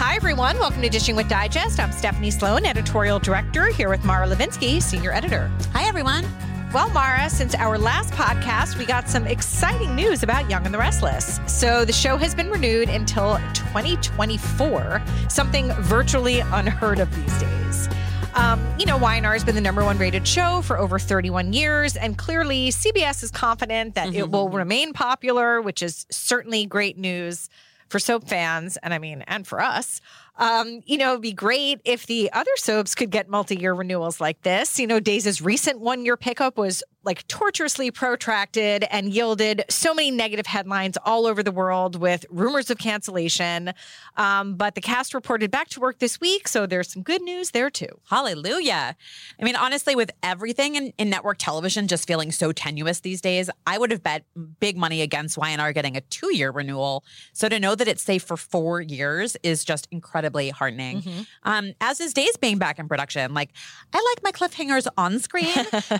Hi, everyone. Welcome to Dishing with Digest. I'm Stephanie Sloane, editorial director, here with Mara Levinsky, senior editor. Hi, everyone. Well, Mara, since our last podcast, we got some exciting news about Young and the Restless. So the show has been renewed until 2024, something virtually unheard of these days. Um, you know, Y&R has been the number one rated show for over 31 years, and clearly CBS is confident that it will remain popular, which is certainly great news for soap fans, and I mean, and for us. Um, you know, it'd be great if the other soaps could get multi-year renewals like this. You know, Days' recent one-year pickup was like tortuously protracted and yielded so many negative headlines all over the world with rumors of cancellation. Um, but the cast reported back to work this week, so there's some good news there too. Hallelujah. I mean, honestly, with everything in, in network television just feeling so tenuous these days, I would have bet big money against Y&R getting a two year renewal. So to know that it's safe for four years is just incredibly heartening. Mm-hmm. Um, as is Days being back in production. Like, I like my cliffhangers on screen,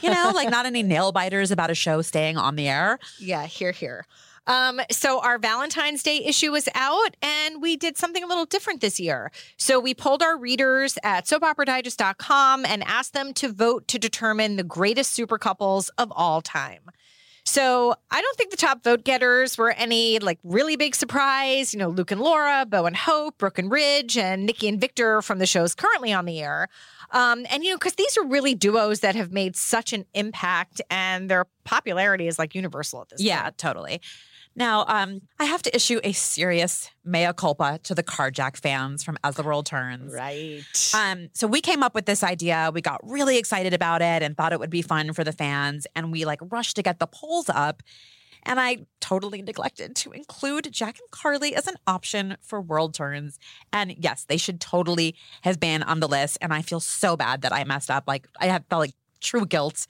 you know, like not any nail biters about a show staying on the air. Yeah, here, here. Um, so our Valentine's Day issue was out, and we did something a little different this year. So we polled our readers at soapoperadigest.com and asked them to vote to determine the greatest super couples of all time. So I don't think the top vote getters were any like really big surprise. You know, Luke and Laura, Bo and Hope, Brooke and Ridge, and Nikki and Victor from the shows currently on the air. Um, and you know, because these are really duos that have made such an impact, and their popularity is like universal at this Yeah, point. totally. Now, um, I have to issue a serious mea culpa to the Carjack fans from As the World Turns. Right. Um, so we came up with this idea. We got really excited about it and thought it would be fun for the fans. And we like rushed to get the polls up. And I totally neglected to include Jack and Carly as an option for World Turns. And yes, they should totally have been on the list. And I feel so bad that I messed up. Like I have felt like true guilt.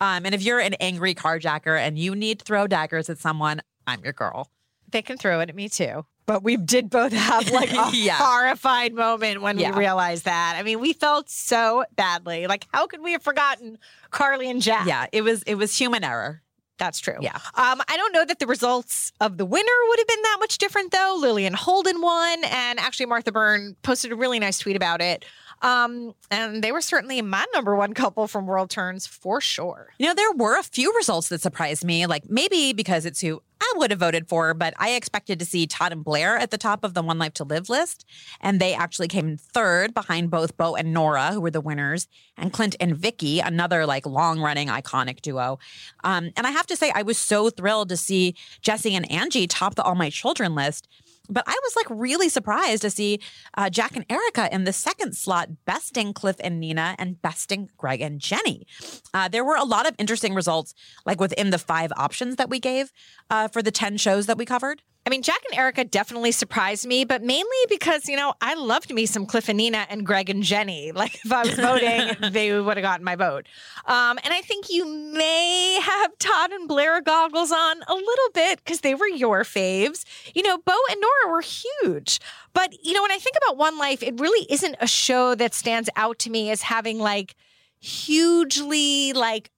Um, and if you're an angry carjacker and you need to throw daggers at someone, I'm your girl. they can throw it at me too. But we did both have like a Yeah. horrified moment when Yeah. we realized that. I mean, we felt so badly. Like, how could we have forgotten Carly and Jack? Yeah, it was it was human error. That's true. Yeah. Um, I don't know that the results of the winner would have been that much different, though. Lily and Holden won, and actually, Martha Byrne posted a really nice tweet about it. Um, and they were certainly my number one couple from World Turns for sure. You know, there were a few results that surprised me, like maybe because it's who I would have voted for, but I expected to see Todd and Blair at the top of the One Life to Live list. And they actually came in third behind both Bo and Nora, who were the winners, and Clint and Vicky, another like long running iconic duo. Um, and I have to say, I was so thrilled to see Jesse and Angie top the All My Children list. But I was like really surprised to see uh, Jack and Erica in the second slot, besting Cliff and Nina and besting Greg and Jenny. Uh, there were a lot of interesting results, like within the five options that we gave uh, for the 10 shows that we covered. I mean, Jack and Erica definitely surprised me, but mainly because, you know, I loved me some Cliff and Nina and Greg and Jenny. Like, if I was voting, they would have gotten my vote. Um, and I think you may have Todd and Blair goggles on a little bit because they were your faves. You know, Bo and Nora were huge. But, you know, when I think about One Life, it really isn't a show that stands out to me as having like hugely, like,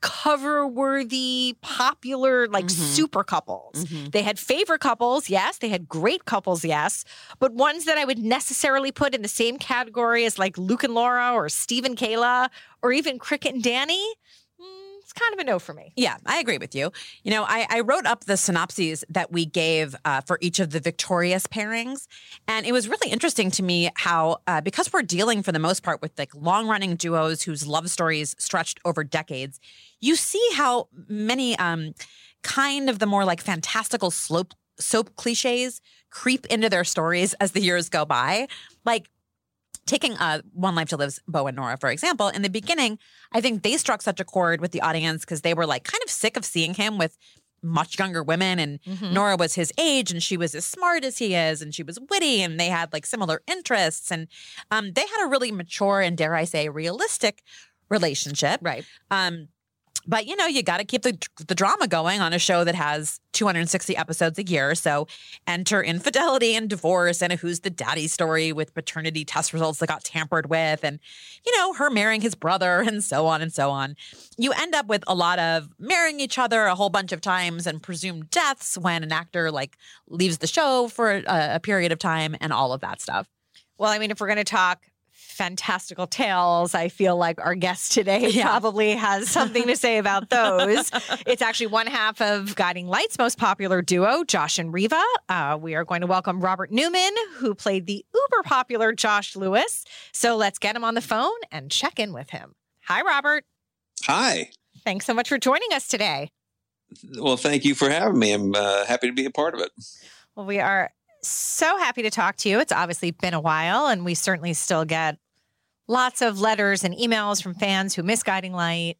cover worthy, popular, like Mhm. super couples. Mhm. They had favorite couples, yes. They had great couples, yes. But ones that I would necessarily put in the same category as like Luke and Laura or Steve and Kayla or even Cricket and Danny, kind of a no for me. Yeah, I agree with you. You know, I, I wrote up the synopses that we gave uh, for each of the victorious pairings. And it was really interesting to me how, uh, because we're dealing for the most part with like long running duos whose love stories stretched over decades, you see how many um, kind of the more like fantastical slope, soap cliches creep into their stories as the years go by. Like, taking uh, One Life to Live's Bo and Nora, for example, in the beginning, I think they struck such a chord with the audience because they were like kind of sick of seeing him with much younger women. And Nora was his age and she was as smart as he is and she was witty and they had like similar interests. And um, they had a really mature and, dare I say, realistic relationship. Right. Um, but you know, you got to keep the the drama going on a show that has 260 episodes a year. So enter infidelity and divorce and a who's the daddy story with paternity test results that got tampered with, and you know, her marrying his brother and so on and so on. You end up with a lot of marrying each other a whole bunch of times and presumed deaths when an actor like leaves the show for a, a period of time and all of that stuff. Well, I mean, if we're going to talk fantastical tales, I feel like our guest today Yeah. probably has something to say about those. it's actually one half of Guiding Light's most popular duo, Josh and Reva. Uh, we are going to welcome Robert Newman, who played the uber popular Josh Lewis. So let's get him on the phone and check in with him. Hi, Robert. Hi. Thanks so much for joining us today. Well, thank you for having me. I'm uh, happy to be a part of it. Well, we are so happy to talk to you. It's obviously been a while, and we certainly still get lots of letters and emails from fans who miss Guiding Light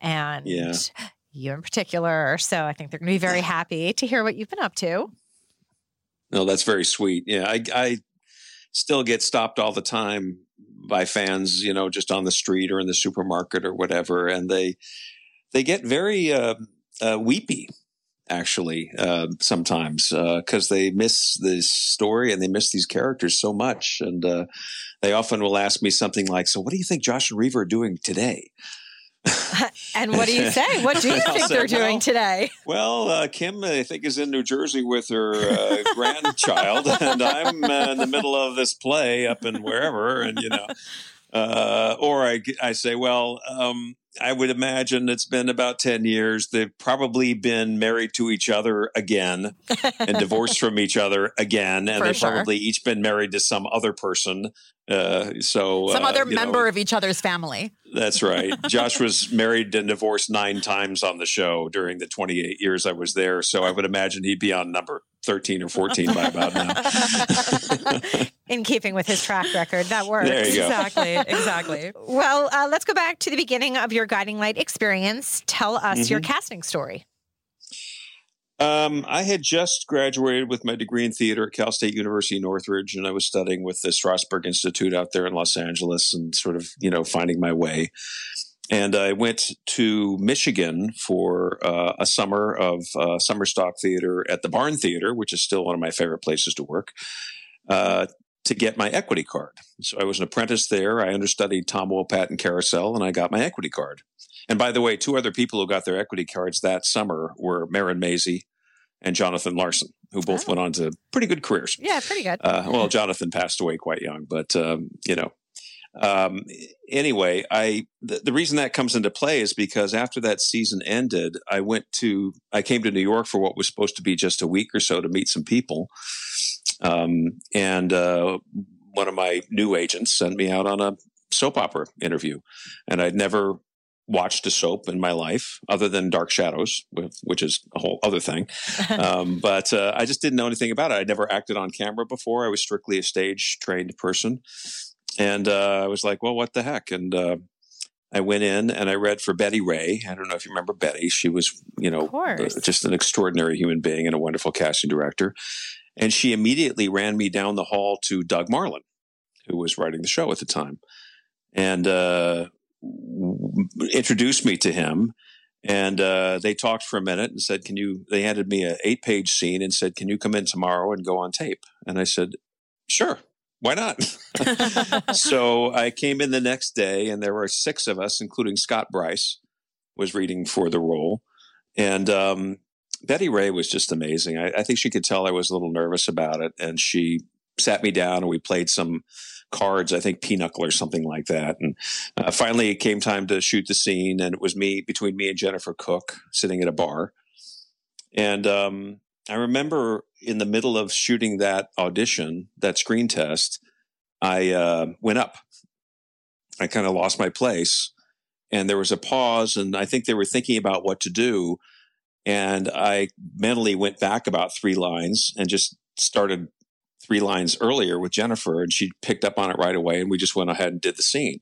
and Yeah. you in particular. So I think they're going to be very happy to hear what you've been up to. No, that's very sweet. Yeah, I, I still get stopped all the time by fans, you know, just on the street or in the supermarket or whatever, and they they get very uh, uh, weepy. Actually, uh, sometimes because they miss this story and they miss these characters so much, and uh, they often will ask me something like, "So, what do you think Josh and Reva are doing today?" And what do you say? What do you think say, they're doing well, today? Well, uh, Kim, I think, is in New Jersey with her uh, grandchild, and I'm uh, in the middle of this play up in wherever, and you know, uh, or I, I say, well, um, I would imagine it's been about ten years. They've probably been married to each other again and divorced from each other again, and For they've sure. probably each been married to some other person. Uh, so Some uh, other know, member of each other's family. that's right. Josh was married and divorced nine times on the show during the 28 years I was there. So I would imagine he'd be on number 13 or 14 by about now. In keeping with his track record, that works. There you go. Exactly. Exactly. Well, uh, let's go back to the beginning of your Guiding Light experience. Tell us your Mhm. casting story. Um, I had just graduated with my degree in theater at Cal State University Northridge, and I was studying with the Strasberg Institute out there in Los Angeles and sort of, you know, finding my way. And I went to Michigan for uh, a summer of uh, summer stock theater at the Barn Theater, which is still one of my favorite places to work, uh, to get my equity card. So I was an apprentice there. I understudied Tom Wopat and Carousel, and I got my equity card. And by the way, two other people who got their equity cards that summer were Marin Mazzie and Jonathan Larson, who both Oh. went on to pretty good careers. Yeah, pretty good. Uh, well, Jonathan passed away quite young, but um, you know. Um, anyway, I the, the reason that comes into play is because after that season ended, I went to I came to New York for what was supposed to be just a week or so to meet some people, um, and uh, one of my new agents sent me out on a soap opera interview, and I'd never watched a soap in my life other than Dark Shadows, which is a whole other thing. um, but uh, I just didn't know anything about it. I'd never acted on camera before. I was strictly a stage trained person, and uh, I was like, "Well, what the heck?" And uh, I went in and I read for Betty Rea. I don't know if you remember Betty. She was, you know, uh, just an extraordinary human being and a wonderful casting director. And she immediately ran me down the hall to Doug Marland, who was writing the show at the time, and uh, introduced me to him. And uh, they talked for a minute and said, "Can you?" They handed me an eight page scene and said, "Can you come in tomorrow and go on tape?" And I said, "Sure, why not?" so I came in the next day, and there were six of us, including Scott Bryce, was reading for the role, and um, Betty Rea was just amazing. I, I think she could tell I was a little nervous about it, and she sat me down and we played some cards, I think pinochle or something like that. And uh, finally, it came time to shoot the scene, and it was me between me and Jennifer Cooke sitting at a bar. And um, I remember in the middle of shooting that audition, that screen test, I uh, went up. I kind of lost my place, and there was a pause, and I think they were thinking about what to do. And I mentally went back about three lines and just started three lines earlier with Jennifer, and she picked up on it right away, and we just went ahead and did the scene.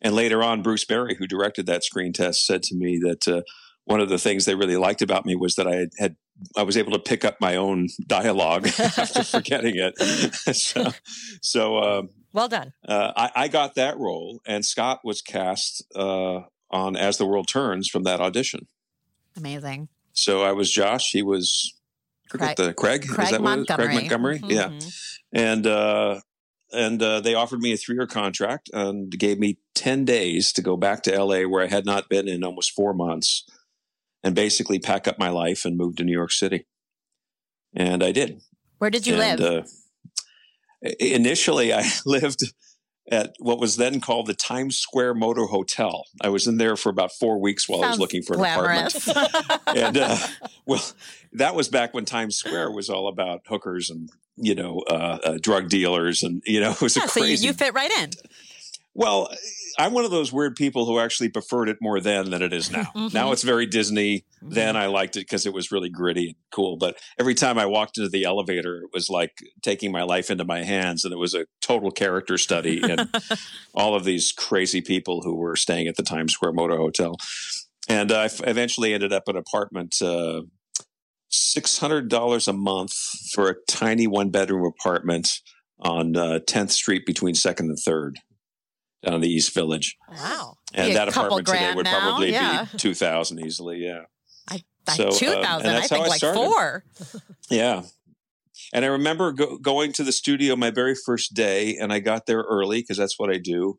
And later on, Bruce Barry, who directed that screen test, said to me that uh, one of the things they really liked about me was that I had, had I was able to pick up my own dialogue after forgetting it. so, so um, well done. Uh, I, I, got that role, and Scott was cast uh, on As the World Turns from that audition. Amazing. So I was Josh. He was Craig, the Craig. Craig Is that Montgomery. Craig Montgomery. Mm-hmm. Yeah, and uh, and uh, they offered me a three year contract and gave me ten days to go back to L.A. where I had not been in almost four months, and basically pack up my life and move to New York City. And I did. Where did you and, live? Uh, initially, I lived at what was then called the Times Square Motor Hotel. I was in there for about four weeks while Sounds I was looking for an glamorous. apartment. and uh, well, that was back when Times Square was all about hookers and you know uh, uh, drug dealers, and you know it was yeah, a crazy. So you, you fit right in. Well, I'm one of those weird people who actually preferred it more then than it is now. Mm-hmm. Now it's very Disney. Mm-hmm. Then I liked it because it was really gritty and cool. But every time I walked into the elevator, it was like taking my life into my hands, and it was a total character study and all of these crazy people who were staying at the Times Square Motor Hotel. And I eventually ended up in an apartment. Uh, $600 a month for a tiny one bedroom apartment on uh, 10th Street between 2nd and 3rd down in the East Village. Wow. And that apartment today would now, probably yeah. be 2000 easily. Yeah. I, I so, 2000, um, I think I like started. four. yeah. And I remember go, going to the studio my very first day and I got there early because that's what I do.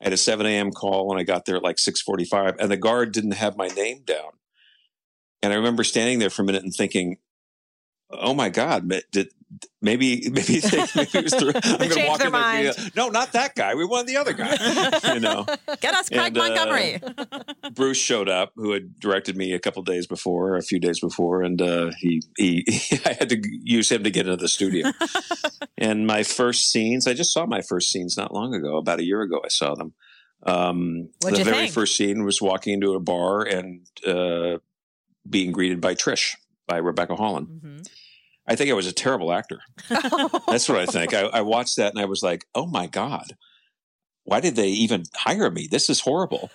I had a 7 a.m. call and I got there at like 645 and the guard didn't have my name down. And I remember standing there for a minute and thinking, oh my God, did, maybe maybe they, maybe it was through, I'm going to walk in there. No, not that guy. We want the other guy. you know, get us Craig and, uh, Montgomery. Uh, Bruce showed up, who had directed me a couple days before, a few days before, and uh, he, he I had to use him to get into the studio. and my first scenes, I just saw my first scenes not long ago, about a year ago. I saw them. Um, the very think? first scene was walking into a bar and uh, being greeted by Trish by Rebecca Hollen. Mm-hmm. I think I was a terrible actor. That's what I think. I, I, watched that and I was like, oh my God, why did they even hire me? This is horrible.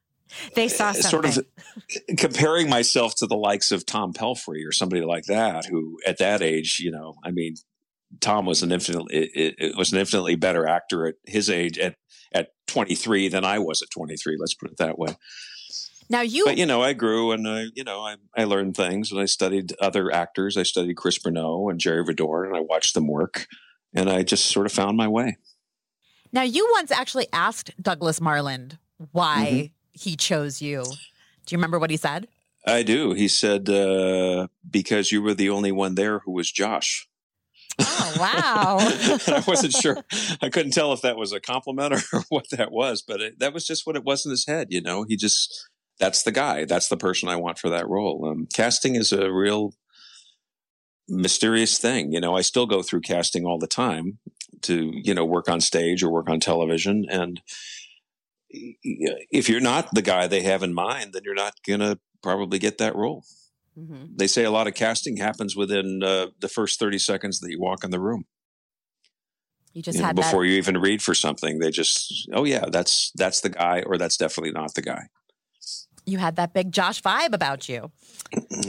they saw something. Sort of comparing myself to the likes of Tom Pelphrey or somebody like that, who at that age, you know, I mean, Tom was an infinitely it, it was an infinitely better actor at his age at at 23 than I was at 23. Let's put it that way. Now you, but you know, I grew and I, you know, I, I learned things and I studied other actors. I studied Chris Bernau and Jerry ver Dorn and I watched them work and I just sort of found my way. Now you once actually asked Douglas Marland why mm-hmm. he chose you. Do you remember what he said? I do. He said, uh, because you were the only one there who was Josh. Oh, wow. I wasn't sure. I couldn't tell if that was a compliment or what that was, but it, that was just what it was in his head. You know, he just, that's the guy. That's the person I want for that role. Um, casting is a real mysterious thing. You know, I still go through casting all the time to, you know, work on stage or work on television. And if you're not the guy they have in mind, then you're not going to probably get that role. Mm-hmm. They say a lot of casting happens within uh, the first 30 seconds that you walk in the room. You just you had know, before that. you even read for something, they just, oh yeah, that's that's the guy, or that's definitely not the guy you had that big Josh vibe about you.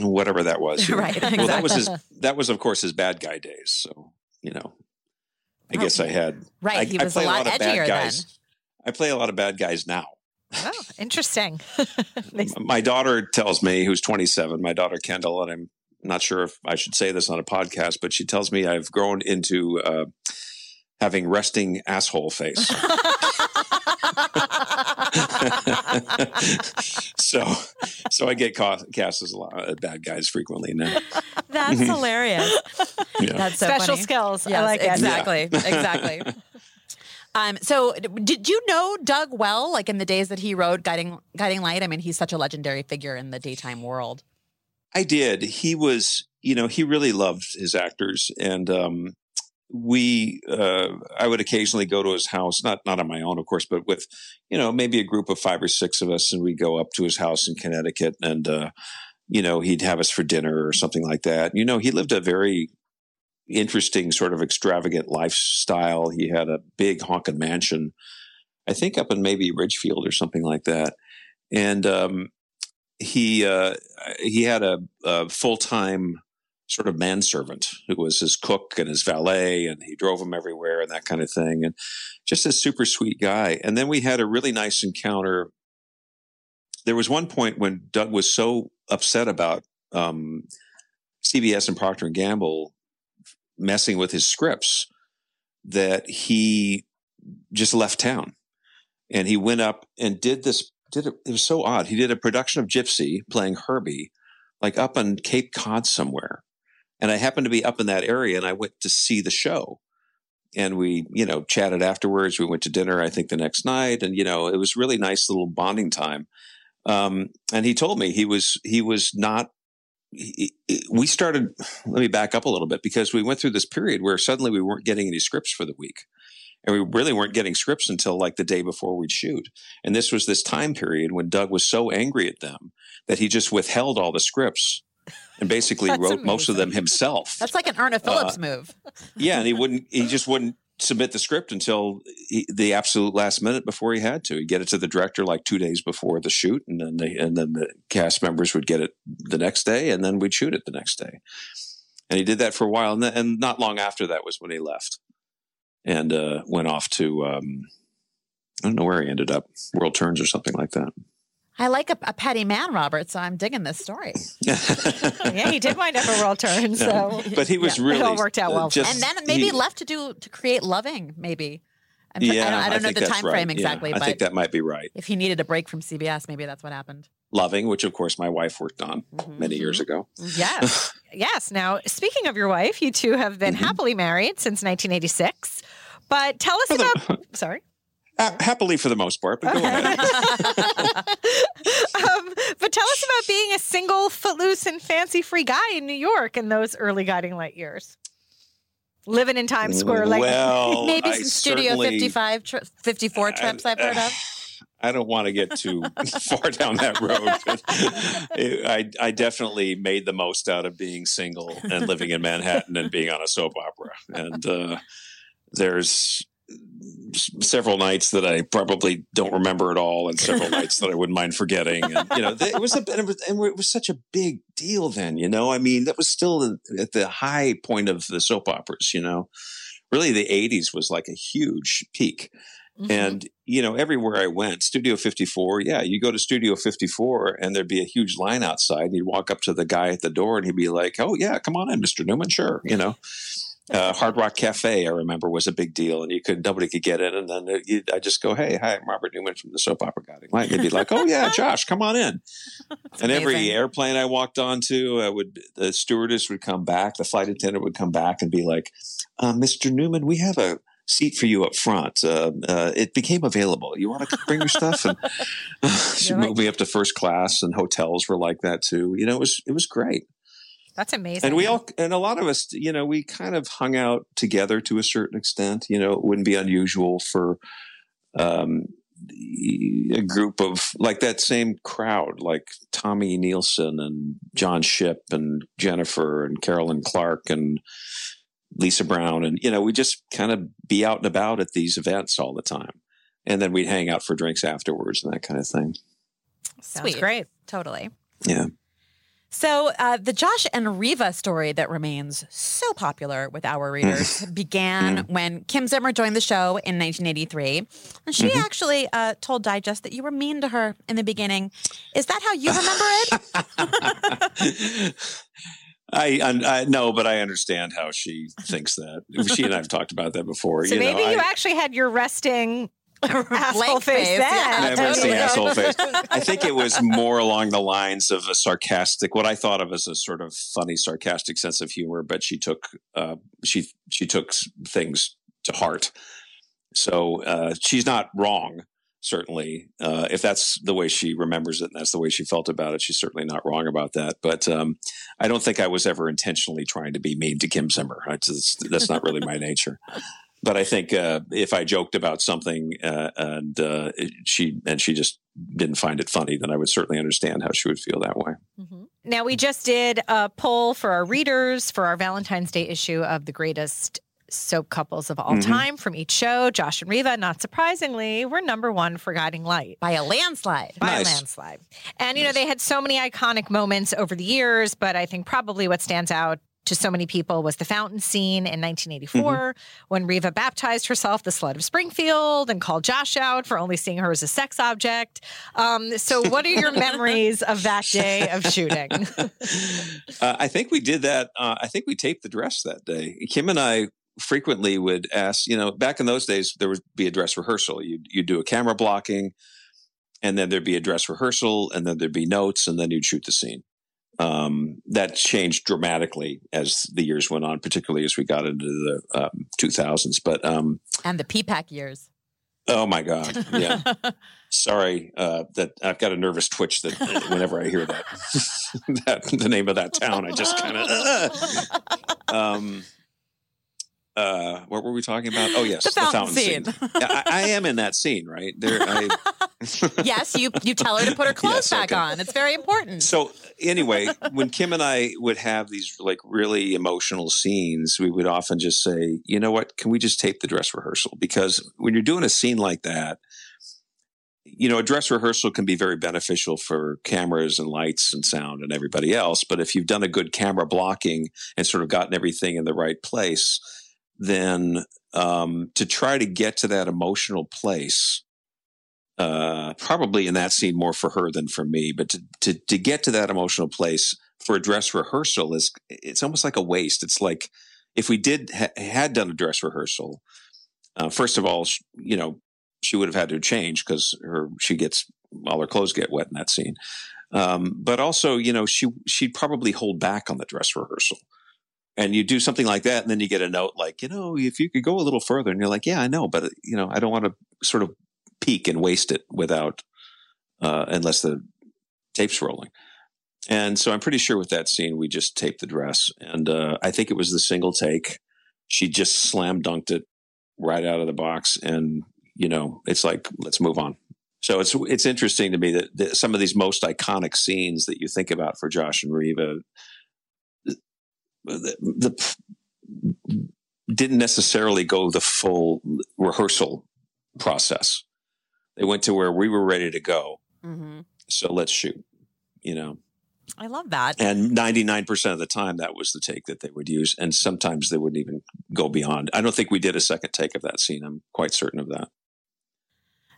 Whatever that was. Right. Exactly. Well, that was his, that was of course his bad guy days. So, you know, I oh, guess I had, right. I, he was a lot, a lot edgier guys. then. I play a lot of bad guys now. Oh, interesting. my daughter tells me, who's 27, my daughter Kendall, and I'm not sure if I should say this on a podcast, but she tells me I've grown into uh, having resting asshole face. so, so I get cast, cast as a lot of bad guys frequently now. That's hilarious. Yeah. That's so Special funny. skills. I Yes, like it. exactly, exactly. Um, so, did you know Doug well? Like in the days that he wrote Guiding Guiding Light. I mean, he's such a legendary figure in the daytime world. I did. He was, you know, he really loved his actors, and um, we, uh, I would occasionally go to his house, not not on my own, of course, but with, you know, maybe a group of five or six of us, and we'd go up to his house in Connecticut, and uh, you know, he'd have us for dinner or something like that. You know, he lived a very interesting, sort of extravagant lifestyle. He had a big honking mansion, I think, up in maybe Ridgefield or something like that, and um, he uh, he had a, a full time sort of manservant who was his cook and his valet, and he drove him everywhere and that kind of thing, and just a super sweet guy. And then we had a really nice encounter. There was one point when Doug was so upset about um, CBS and Procter and Gamble messing with his scripts that he just left town and he went up and did this did it, it was so odd he did a production of gypsy playing herbie like up on cape cod somewhere and i happened to be up in that area and i went to see the show. And we you know chatted afterwards. We went to dinner i think the next night. And you know it was really nice little bonding time. Um, and he told me he was he was not we started let me back up a little bit because we went through this period where suddenly we weren't getting any scripts for the week. And we really weren't getting scripts until like the day before we'd shoot. And this was this time period when doug was so angry at them that he just withheld all the scripts and basically wrote most of them himself. That's like an Irna Phillips move. yeah and he wouldn't he just wouldn't submit the script until he, the absolute last minute before he had to. He'd get it to the director like two days before the shoot and then they and then the cast members would get it the next day and then we'd shoot it the next day. And he did that for a while and, then, and not long after that was when he left and uh, went off to um, i don't know where he ended up world turns or something like that I like a, a petty man, Robert. So I'm digging this story. yeah, he did wind up a world turn. So but he was Yeah, it really all worked out uh, well just- and then maybe he- left to do to create loving. Maybe. I'm, yeah I don't, I don't know the time right. frame Yeah, exactly, i think that might be right if he needed a break from CBS, maybe that's what happened. loving which of course my wife worked on Mm-hmm. many years ago yes, yes. Now, speaking of your wife, you two have been happily married since 1986. But tell us about. sorry. Uh, happily for the most part, but go ahead. um, but tell us about being a single, footloose, and fancy-free guy in New York in those early Guiding Light years. Living in Times Square, like well, maybe I some Studio certainly- 55, tri- 54 trips I've heard of. I don't want to get too far down that road. but I, I definitely made the most out of being single and living in Manhattan and being on a soap opera. And uh, there's several nights that I probably don't remember at all, and several nights that I wouldn't mind forgetting. And you know, it was a and it was, and it was such a big deal then. You know, I mean, that was still at the high point of the soap operas. You know, really, the '80s was like a huge peak. Mm-hmm. And, you know, everywhere I went, Studio 54, yeah, you go to Studio 54 and there'd be a huge line outside. And you'd walk up to the guy at the door and he'd be like, oh, yeah, come on in, Mr. Newman. Sure. You know, uh, Hard Rock Cafe, I remember, was a big deal. And you could, nobody could get in. And then uh, you, I just go, hey, hi, I'm Robert Newman from the soap opera Guiding Light. And they'd be like, oh, yeah, Josh, come on in. and every airplane I walked onto, I would, the stewardess would come back, the flight attendant would come back and be like, uh, Mr. Newman, we have a, seat for you up front. Uh, uh, it became available. You want to bring your stuff? And she You're like- moved me up to first class, and hotels were like that too. You know, it was it was great. That's amazing. And we all and a lot of us, you know, we kind of hung out together to a certain extent. You know, it wouldn't be unusual for um, a group of like that same crowd, like Tommy Nielsen and John Ship and Jennifer and Carolyn Clark and Lisa Brown, and you know, we just kind of be out and about at these events all the time, and then we'd hang out for drinks afterwards and that kind of thing. Sounds Sweet. great. Totally. Yeah. So, uh, the Josh and Reva story that remains so popular with our readers began when Kim Zimmer joined the show in 1983. And she actually uh, told Digest that you were mean to her in the beginning. Is that how you remember it? I, I, I no, but I understand how she thinks that. She and I have talked about that before. So you maybe know, you I- actually had your resting asshole Blank face. face, then. yeah. I the Totally. asshole face. I think it was more along the lines of a sarcastic, what I thought of as a sort of funny, sarcastic sense of humor. But she took uh, she she took things to heart. So uh, she's not wrong. Certainly, uh, if that's the way she remembers it and that's the way she felt about it, she's certainly not wrong about that. But um, I don't think I was ever intentionally trying to be mean to Kim Zimmer. I just, that's not really my nature but I think uh, if I joked about something uh, and uh, it- she and she just didn't find it funny, then I would certainly understand how she would feel that way. Now, we just did a poll for our readers for our Valentine's Day issue of the greatest soap couples of all Mhm. time from each show. Josh and Reva, not surprisingly, were number one for Guiding Light. By a landslide. By Nice. a landslide. And, you know, they had so many iconic moments over the years, but I think probably what stands out to so many people was the fountain scene in 1984 when Reva baptized herself the slut of Springfield and called Josh out for only seeing her as a sex object. Um, so, what are your memories of that day of shooting? Uh, I think we did that. Uh, I think we taped the dress that day. Kim and I frequently would ask. You know, back in those days, there would be a dress rehearsal. You'd you would do a camera blocking, and then there'd be a dress rehearsal, and then there'd be notes, and then you'd shoot the scene. Um, that changed dramatically as the years went on, particularly as we got into the um, 2000s. But um, And the Peapack years. Oh my God! Yeah, sorry uh, that I've got a nervous twitch that whenever I hear that that the name of that town, I just kind of. um, uh, what were we talking about? Oh yes, The fountain scene. Yeah, I, I am in that scene, right? There, I, yes, you you tell her to put her clothes Yes, back okay. on. It's very important. so anyway, when Kim and I would have these like really emotional scenes, we would often just say, "You know what? Can we just tape the dress rehearsal?" Because when you're doing a scene like that, you know, a dress rehearsal can be very beneficial for cameras and lights and sound and everybody else. But if you've done a good camera blocking and sort of gotten everything in the right place, then um, to try to get to that emotional place, uh, probably in that scene more for her than for me, but to, to, to get to that emotional place for a dress rehearsal is, it's almost like a waste. It's like if we did, ha- had done a dress rehearsal, uh, first of all, sh- you know, she would have had to change because her, she gets, all her clothes get wet in that scene. Um, but also, you know, she, she'd probably hold back on the dress rehearsal and you do something like that and then you get a note like you know if you could go a little further and you're like yeah i know but you know i don't want to sort of peak and waste it without uh, unless the tape's rolling. And so i'm pretty sure with that scene we just taped the dress and uh, i think it was the single take. She just slam dunked it right out of the box and you know it's like let's move on. So it's it's interesting to me that, that some of these most iconic scenes that you think about for josh and reva the, the didn't necessarily go the full rehearsal process. They went to where we were ready to go. hmm So let's shoot, you know. I love that. And 99% of the time, that was the take that they would use. And sometimes they wouldn't even go beyond. I don't think we did a second take of that scene. I'm quite certain of that.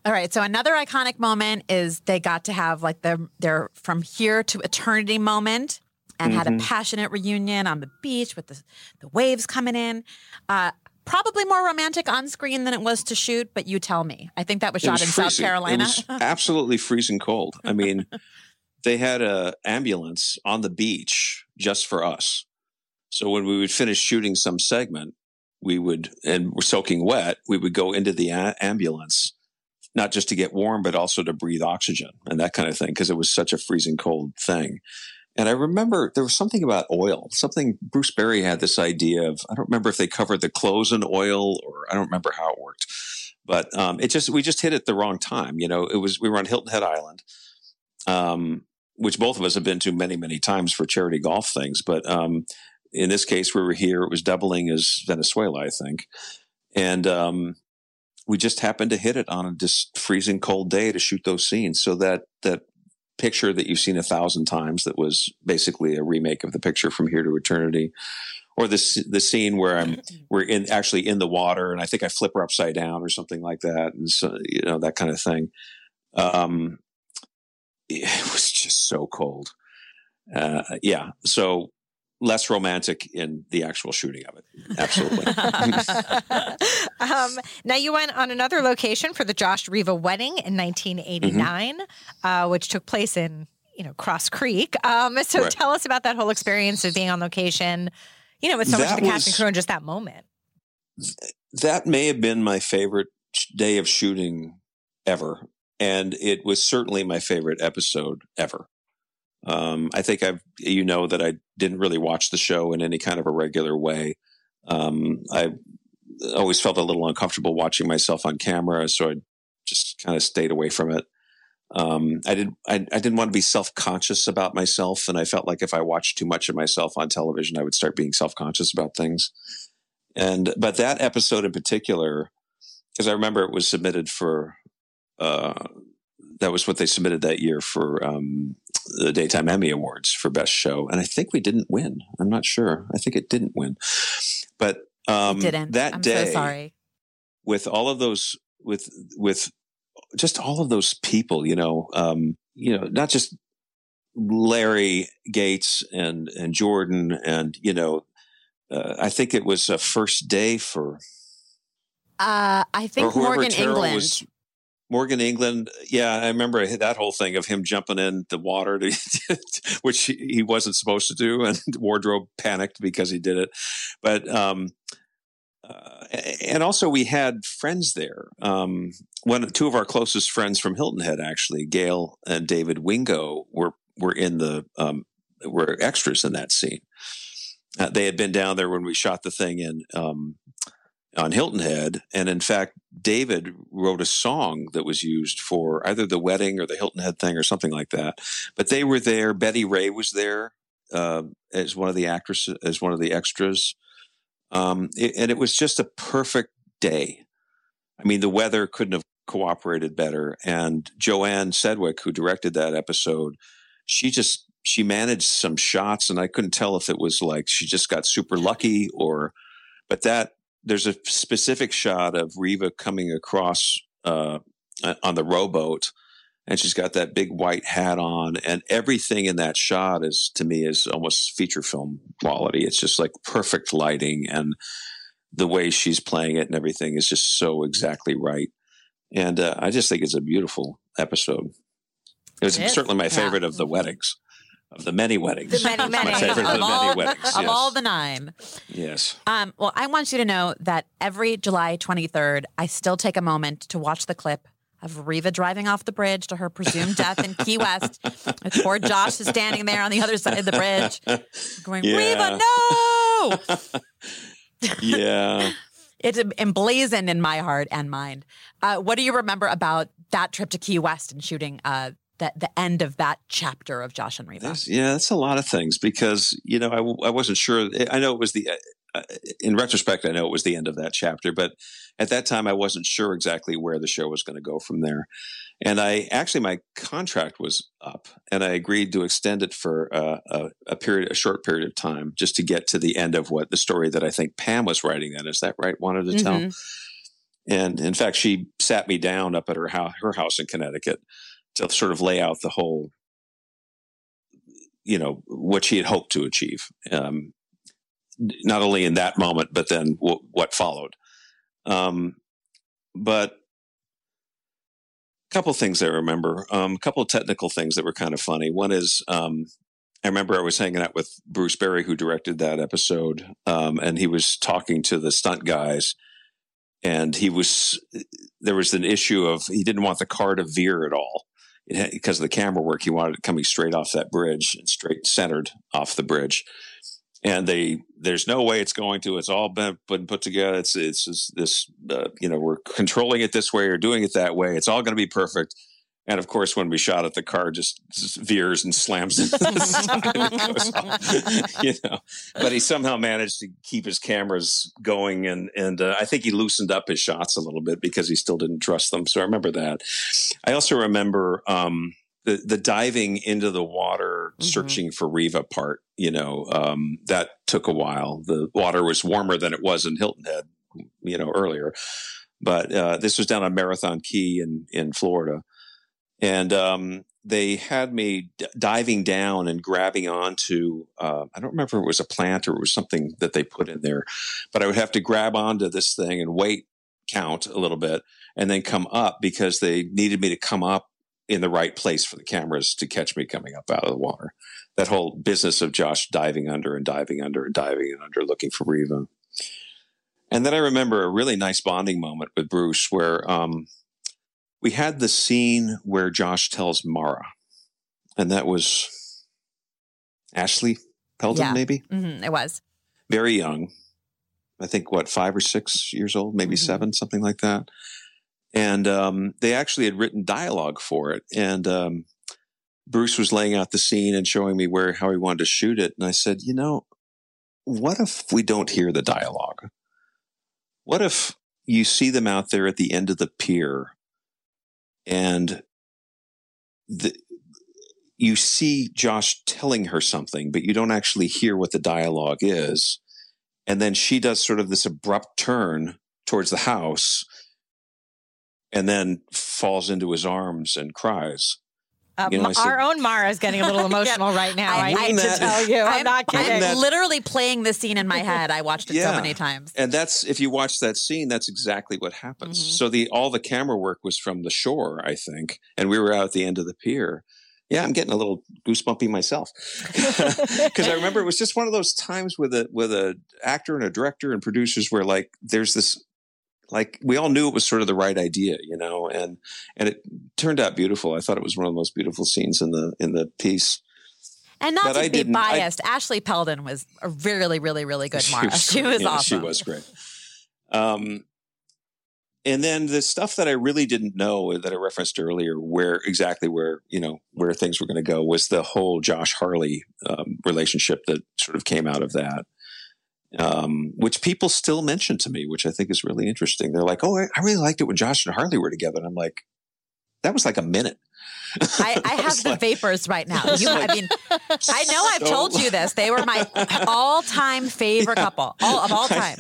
All right. So another iconic moment is they got to have like their their from here to eternity moment and had a Mhm. passionate reunion on the beach with the the waves coming in. Uh, probably more romantic on screen than it was to shoot, but you tell me. I think that was shot was in South. Carolina. It was absolutely freezing cold. I mean, they had a ambulance on the beach just for us. So when we would finish shooting some segment, we would, and we're soaking wet, we would go into the a- ambulance, not just to get warm, but also to breathe oxygen and that kind of thing, because it was such a freezing cold thing. And I remember there was something about oil. Something Bruce Barry had this idea of. I don't remember if they covered the clothes in oil or I don't remember how it worked, but um, it just we just hit it the wrong time. You know, it was we were on Hilton Head Island, um, which both of us have been to many many times for charity golf things. But um, in this case, we were here. It was doubling as Venezuela, I think, and um, we just happened to hit it on a just freezing cold day to shoot those scenes. So that that picture that you've seen a thousand times that was basically a remake of the picture from here to eternity or this the scene where i'm we're in actually in the water and i think i flip her upside down or something like that and so you know that kind of thing. Um it was just so cold. Uh yeah so less romantic in the actual shooting of it. Absolutely. um, now, you went on another location for the Josh Riva wedding in 1989, mm-hmm. uh, which took place in you know Cross Creek. Um, so right. tell us about that whole experience of being on location. You know, with so that much of the cast and crew and just that moment. That may have been my favorite day of shooting ever, and it was certainly my favorite episode ever. Um, I think I've, you know, that I didn't really watch the show in any kind of a regular way. Um, I always felt a little uncomfortable watching myself on camera, so I just kind of stayed away from it. Um, I didn't, I, I, didn't want to be self conscious about myself, and I felt like if I watched too much of myself on television, I would start being self conscious about things. And but that episode in particular, because I remember it was submitted for uh, that was what they submitted that year for um, the Daytime Emmy Awards for Best Show, and I think we didn't win. I'm not sure. I think it didn't win, but um, didn't. that I'm day, so sorry. With all of those, with with just all of those people, you know, um, you know, not just Larry Gates and and Jordan, and you know, uh, I think it was a first day for. Uh, I think Morgan Englund. Was, Morgan Englund, yeah, I remember that whole thing of him jumping in the water, to, which he wasn't supposed to do, and wardrobe panicked because he did it. But um, uh, and also we had friends there. Um, one, two of our closest friends from Hilton Head, actually, Gail and David Wingo, were were in the um, were extras in that scene. Uh, they had been down there when we shot the thing in um, on Hilton Head. And in fact, David wrote a song that was used for either the wedding or the Hilton Head thing or something like that. But they were there. Betty Rea was there uh, as one of the actresses, as one of the extras. Um, it, and it was just a perfect day. I mean, the weather couldn't have cooperated better. And JoAnne Sedwick, who directed that episode, she just she managed some shots, and I couldn't tell if it was like she just got super lucky or, but that there's a specific shot of Reva coming across uh, on the rowboat, and she's got that big white hat on, and everything in that shot is to me is almost feature film quality. It's just like perfect lighting, and the way she's playing it and everything is just so exactly right. And uh, I just think it's a beautiful episode. It was it certainly my favorite yeah. of the weddings of the many weddings. The many, many. My favorite of, of the all, many weddings. Of yes. all the nine. Yes. Um, well, I want you to know that every July 23rd, I still take a moment to watch the clip of Reva driving off the bridge to her presumed death in Key West. poor Josh is standing there on the other side of the bridge going, yeah. Reva, no! yeah. It's emblazoned in my heart and mind. Uh, what do you remember about that trip to Key West and shooting uh, the, the end of that chapter of Josh and Reva? That's, yeah, that's a lot of things because, you know, I, I wasn't sure. I know it was the, uh, uh, in retrospect, I know it was the end of that chapter, but at that time I wasn't sure exactly where the show was going to go from there. And I actually, my contract was up and I agreed to extend it for uh, a, a, period, a short period of time just to get to the end of what the story that I think Pam was writing then. Is that right? Wanted to mm-hmm. tell. And in fact, she sat me down up at her house, her house in Connecticut to sort of lay out the whole, you know, what she had hoped to achieve, um, not only in that moment, but then w- what followed. Um, but a couple things I remember, um, a couple of technical things that were kind of funny. One is, um, I remember I was hanging out with Bruce Barry, who directed that episode, um, and he was talking to the stunt guys, and he was there was an issue of he didn't want the car to veer at all, had, because of the camera work, he wanted it coming straight off that bridge and straight centered off the bridge. And they, there's no way it's going to. It's all been, been put together. It's it's, this, uh, you know, we're controlling it this way or doing it that way. It's all going to be perfect. And of course, when we shot it, the car just, just veers and slams into the side. you know, but he somehow managed to keep his cameras going, and and uh, I think he loosened up his shots a little bit because he still didn't trust them. So I remember that. I also remember um, the the diving into the water, mm-hmm. searching for Riva part. You know, um, that took a while. The water was warmer than it was in Hilton Head, you know, earlier. But uh, this was down on Marathon Key in in Florida and um, they had me d- diving down and grabbing onto uh, i don't remember if it was a plant or it was something that they put in there but i would have to grab onto this thing and wait count a little bit and then come up because they needed me to come up in the right place for the cameras to catch me coming up out of the water. That whole business of josh diving under and diving under and diving and under looking for reva. And then i remember a really nice bonding moment with bruce where um, we had the scene where Josh tells Marah, and that was Ashley Peldon, Yeah. maybe Mhm, it was. very young. I think what five or six years old, maybe Mhm. seven, something like that. And um, they actually had written dialogue for it, and um, Bruce was laying out the scene and showing me where how he wanted to shoot it. And I said, you know, what if we don't hear the dialogue? What if you see them out there at the end of the pier and the, you see Josh telling her something, but you don't actually hear what the dialogue is. And then she does sort of this abrupt turn towards the house and then falls into his arms and cries. Uh, You know, said- our own Mara is getting a little emotional right now. I, I- hate Wouldn't to tell you. I'm, not kidding. I'm that- literally playing the scene in my head. I watched it so many times. And that's if you watch that scene, that's exactly what happens. Mhm. So the all the camera work was from the shore, I think, and we were out at the end of the pier. Yeah, I'm getting a little goosebumpy myself because I remember it was just one of those times with a with a actor and a director and producers where like there's this like we all knew it was sort of the right idea, you know, and and it turned out beautiful. I thought it was one of the most beautiful scenes in the in the piece. And not But to I be didn't- I- biased, Ashley Peldon was a really, really, really good Marah. She was, great. Yeah, awesome. She was great. Um, and then the stuff that I really didn't know that I referenced earlier, where exactly where you know where things were going to go, was the whole Josh Harley um, relationship that sort of came out of that. Um, which people still mention to me, which I think is really interesting. They're like, "Oh, I, I really liked it when Josh and Harley were together," and I'm like, "That was like a minute." I, I have the like- vapors right now. You, I mean, I know I've so- told you this. They were my all-time favorite Yeah. couple, all of all time.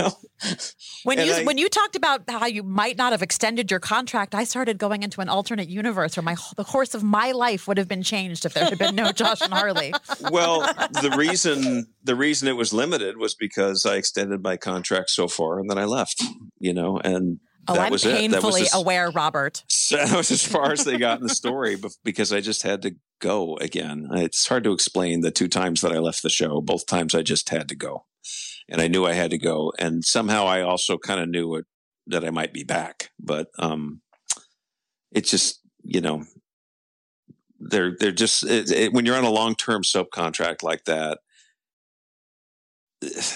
When And you I- when you talked about how you might not have extended your contract, I started going into an alternate universe where my the course of my life would have been changed if there had been no Josh and Harley. well, the reason the reason it was limited was because I extended my contract so far and then I left, you know, and Oh, that I'm was. That was painfully as, aware, Robert. That was as far as they got in the story, because I just had to go again. It's hard to explain the two times that I left the show. Both times I just had to go, and I knew I had to go, and somehow I also kind of knew it that I might be back, but um, it just you know they're they're just it, it, when you're on a long term soap contract like that.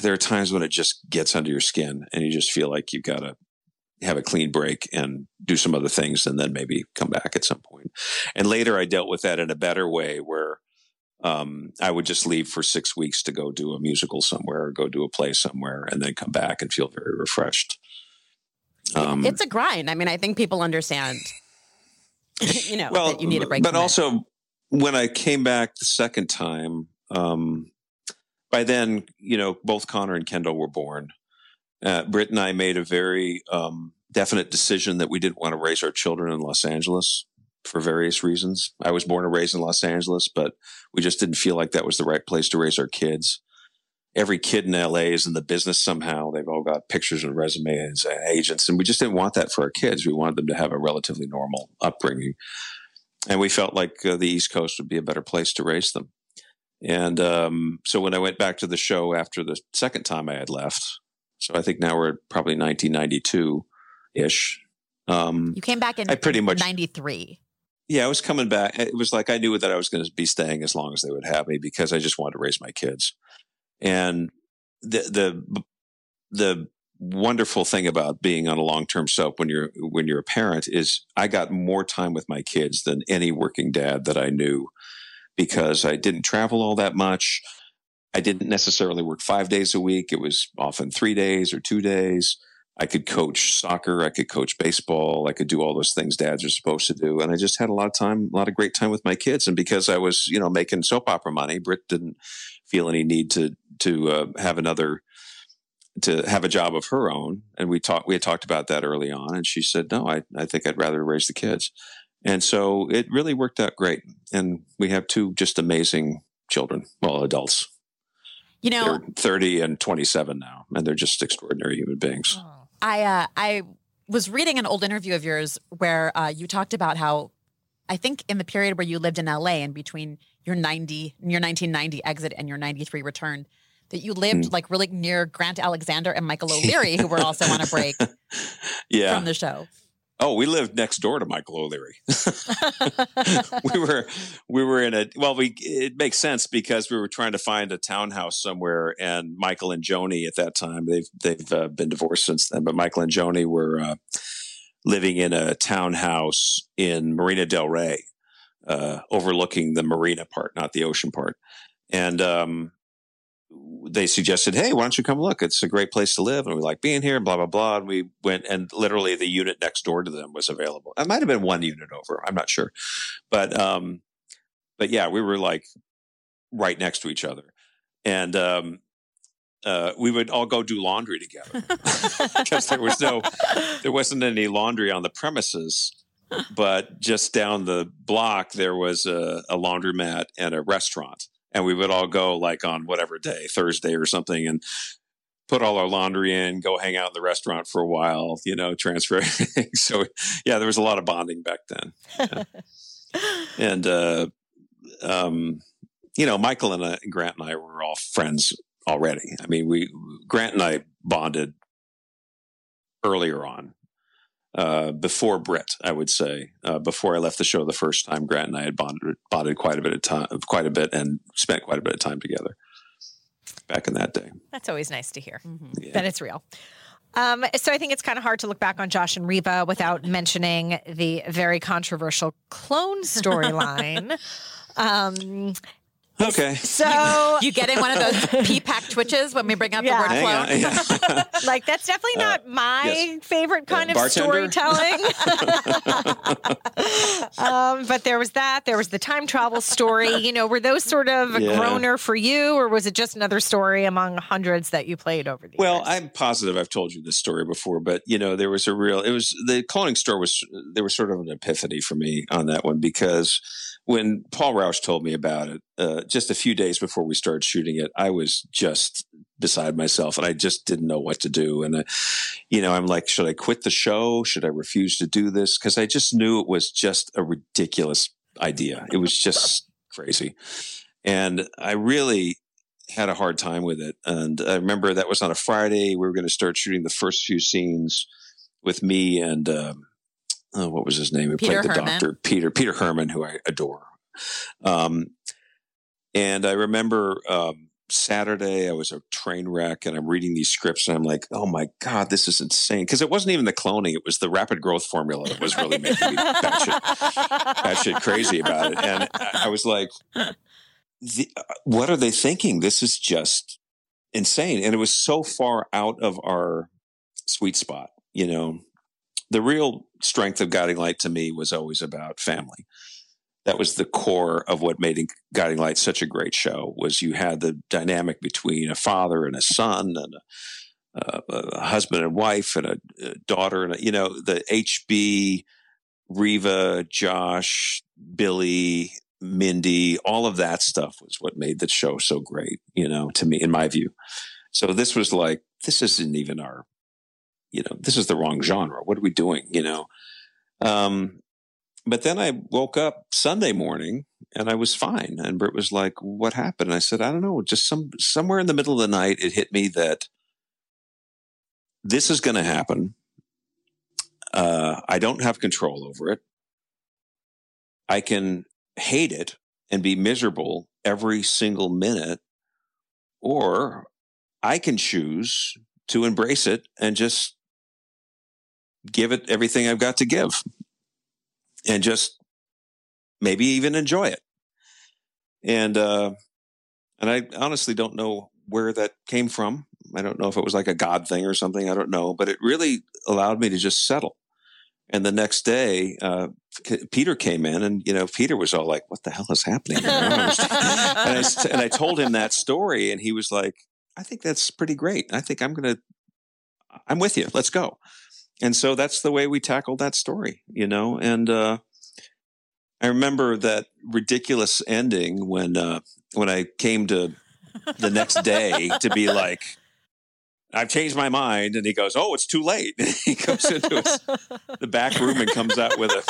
There are times when it just gets under your skin, and you just feel like you've got to have a clean break and do some other things and then maybe come back at some point. And later I dealt with that in a better way where um, I would just leave for six weeks to go do a musical somewhere or go do a play somewhere and then come back and feel very refreshed. Um, it's a grind. I mean, I think people understand. you know, well, that you need a break. But from it. also, when I came back the second time, um, by then, you know, both Connor and Kendall were born. Uh, Britt and I made a very um, definite decision that we didn't want to raise our children in Los Angeles for various reasons. I was born and raised in Los Angeles, but we just didn't feel like that was the right place to raise our kids. Every kid in LA is in the business somehow. They've all got pictures and resumes and agents, and we just didn't want that for our kids. We wanted them to have a relatively normal upbringing. And we felt like uh, the East Coast would be a better place to raise them. And um, so when I went back to the show after the second time I had left, so I think now we're probably 1992 ish. Um, You came back in I pretty much- '93. yeah, I was coming back. It was like I knew that I was going to be staying as long as they would have me because I just wanted to raise my kids. And the the the wonderful thing about being on a long term soap when you're when you're a parent is I got more time with my kids than any working dad that I knew because I didn't travel all that much. I didn't necessarily work five days a week. It was often three days or two days. I could coach soccer. I could coach baseball. I could do all those things dads are supposed to do. And I just had a lot of time, a lot of great time with my kids. And because I was, you know, making soap opera money, Britt didn't feel any need to, to uh, have another, to have a job of her own. And we talked, we had talked about that early on. And she said, no, I, I think I'd rather raise the kids. And so it really worked out great. And we have two just amazing children, well, adults. You know, they're 30 and 27 now, and they're just extraordinary human beings. I uh, I was reading an old interview of yours where uh, you talked about how I think in the period where you lived in LA and between your 90 your 1990 exit and your 93 return that you lived mm. like really near Grant Aleksander and Michael O'Leary who were also on a break yeah. from the show. Oh, we lived next door to Michael O'Leary. we were we were in a well, we it makes sense because we were trying to find a townhouse somewhere, and Michael and Joni at that time they've they've uh, been divorced since then, but Michael and Joni were uh, living in a townhouse in Marina Del Rey, uh, overlooking the marina part, not the ocean part, and um, they suggested, "Hey, why don't you come look? It's a great place to live, and we like being here." Blah blah blah. And we went, and literally the unit next door to them was available. It might have been one unit over. I'm not sure, but um, but yeah, we were like right next to each other, and um, uh, we would all go do laundry together because there was no, there wasn't any laundry on the premises. But just down the block, there was a, a laundromat and a restaurant and we would all go like on whatever day, Thursday or something, and put all our laundry in, go hang out in the restaurant for a while, you know, transfer everything. so yeah, there was a lot of bonding back then. Yeah. and uh, um, you know, Michael and uh, Grant and I were all friends already. I mean, we Grant and I bonded earlier on uh, before Britt, I would say, uh, before I left the show the first time, Grant and I had bonded, bonded quite a bit of time, quite a bit, and spent quite a bit of time together back in that day. That's always nice to hear mm-hmm. yeah. that it's real. Um, so I think it's kind of hard to look back on Josh and Reva without mentioning the very controversial clone storyline. um, Okay. So you getting one of those Peapack twitches when we bring up yeah. the word clone? Yeah. like that's definitely not uh, my yes. favorite kind of storytelling. um, but there was that. There was the time travel story. You know, were those sort of a yeah. groaner for you, or was it just another story among hundreds that you played over the well, years? Well, I'm positive I've told you this story before, but you know, there was a real. It was the cloning store was there was sort of an epiphany for me on that one because when Paul Rauch told me about it, uh, just a few days before we started shooting it, I was just beside myself and I just didn't know what to do. And, uh, you know, I'm like, should I quit the show? Should I refuse to do this? Cause I just knew it was just a ridiculous idea. It was just crazy. And I really had a hard time with it. And I remember that was on a Friday. We were going to start shooting the first few scenes with me and, um, oh, what was his name? Who Peter played the Hermann. doctor? Peter Peter Hermann, who I adore. Um, and I remember um, Saturday, I was a train wreck, and I'm reading these scripts, and I'm like, "Oh my god, this is insane!" Because it wasn't even the cloning; it was the rapid growth formula that was really making me batshit, batshit crazy about it. And I was like, the, "What are they thinking? This is just insane!" And it was so far out of our sweet spot, you know the real strength of Guiding Light to me was always about family. That was the core of what made Guiding Light such a great show. Was you had the dynamic between a father and a son, and a, uh, a husband and wife, and a, a daughter, and a, you know the HB, Reva, Josh, Billy, Mindy, all of that stuff was what made the show so great. You know, to me, in my view. So this was like this isn't even our you know, this is the wrong genre. What are we doing? You know? Um, but then I woke up Sunday morning and I was fine. And Britt was like, what happened? And I said, I don't know. Just some, somewhere in the middle of the night, it hit me that this is going to happen. Uh, I don't have control over it. I can hate it and be miserable every single minute, or I can choose to embrace it and just give it everything I've got to give and just maybe even enjoy it. And, uh, and I honestly don't know where that came from. I don't know if it was like a God thing or something. I don't know, but it really allowed me to just settle. And the next day, uh, Peter came in, and you know, Peter was all like, "What the hell is happening?" and, I, and I told him that story, and he was like, "I think that's pretty great. I think I'm gonna, I'm with you. Let's go." And so that's the way we tackled that story, you know. And uh, I remember that ridiculous ending when uh, when I came to the next day to be like, I've changed my mind, and he goes, "Oh, it's too late." he goes into his, the back room and comes out with a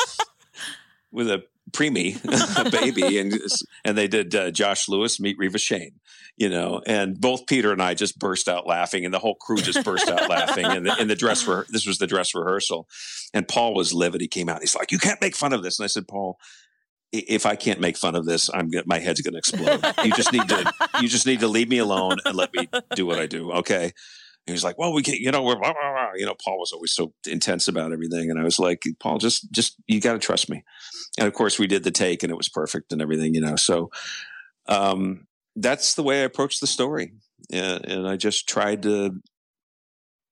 with a preemie, a baby, and and they did uh, Josh Lewis meet Reva Shayne, you know, and both Peter and I just burst out laughing, and the whole crew just burst out laughing. And the, the dress for this was the dress rehearsal, and Paul was livid. He came out, he's like, "You can't make fun of this," and I said, "Paul." If I can't make fun of this, I'm my head's going to explode. You just need to, you just need to leave me alone and let me do what I do. Okay. he was like, well, we can't, you know, we're, blah, blah, blah. You know, Paul was always so intense about everything. And I was like, Paul, just, just, you got to trust me. And of course we did the take and it was perfect and everything, you know, so, um, that's the way I approached the story. And, and I just tried to,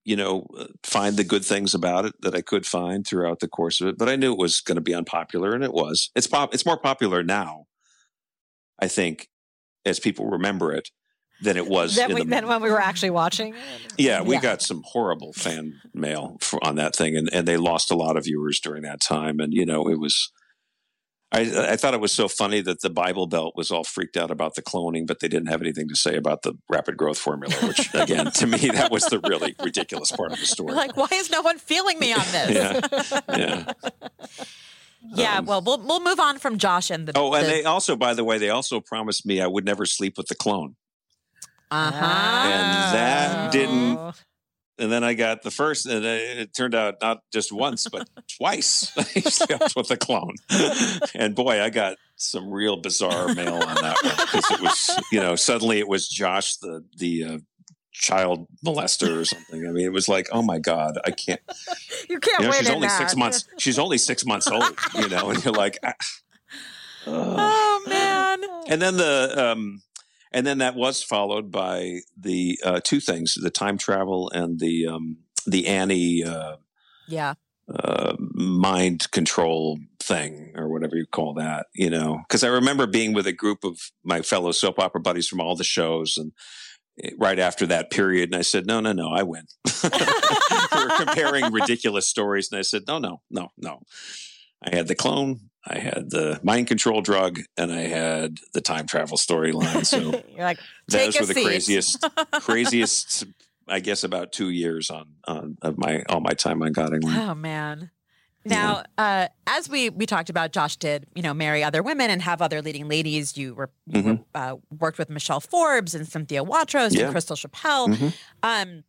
you know, uh, find the good things about it that I could find throughout the course of it. But I knew it was going to be unpopular, and it was. It's pop. It's more popular now, I think, as people remember it, than it was than, we, the, than when we were actually watching. Yeah, we yeah. got some horrible fan mail for, on that thing, and and they lost a lot of viewers during that time. And you know, it was I, I, thought it was so funny that the Bible Belt was all freaked out about the cloning, but they didn't have anything to say about the rapid growth formula, which again, to me, that was the really ridiculous part of the story. Like, why is no one feeling me on this? yeah. Yeah. Yeah, um, well, we'll we'll move on from Josh and the. Oh, and the, they also, by the way, they also promised me I would never sleep with the clone. Uh huh. And that didn't and then I got the first, and it turned out not just once, but twice. I slept with a clone, and boy, I got some real bizarre mail on that one because it was, you know, suddenly it was Josh the the uh, child molester or something. I mean, it was like, oh my god, I can't. You can't. You know, she's only that. six months. She's only six months old, you know, and you're like, ah, oh man. And then the um, and then that was followed by the uh, two things: the time travel and the um, the Annie. Uh, yeah. Uh, mind control thing or whatever you call that, you know, because I remember being with a group of my fellow soap opera buddies from all the shows and eh, right after that period. And I said, no, no, no, I win. we were comparing ridiculous stories. And I said, no, no, no, no. I had the clone. I had the mind control drug and I had the time travel storyline. So you're like, those were the seat. craziest, craziest, I guess about two years on, on of my, all my time on Guiding Light. Oh man. Now, uh, as we we talked about, Josh did you know marry other women and have other leading ladies. You were, you mm-hmm. were uh, worked with Michelle Forbes and Cynthia Watros Yeah. and Crystal Chappell. Mm-hmm. Um,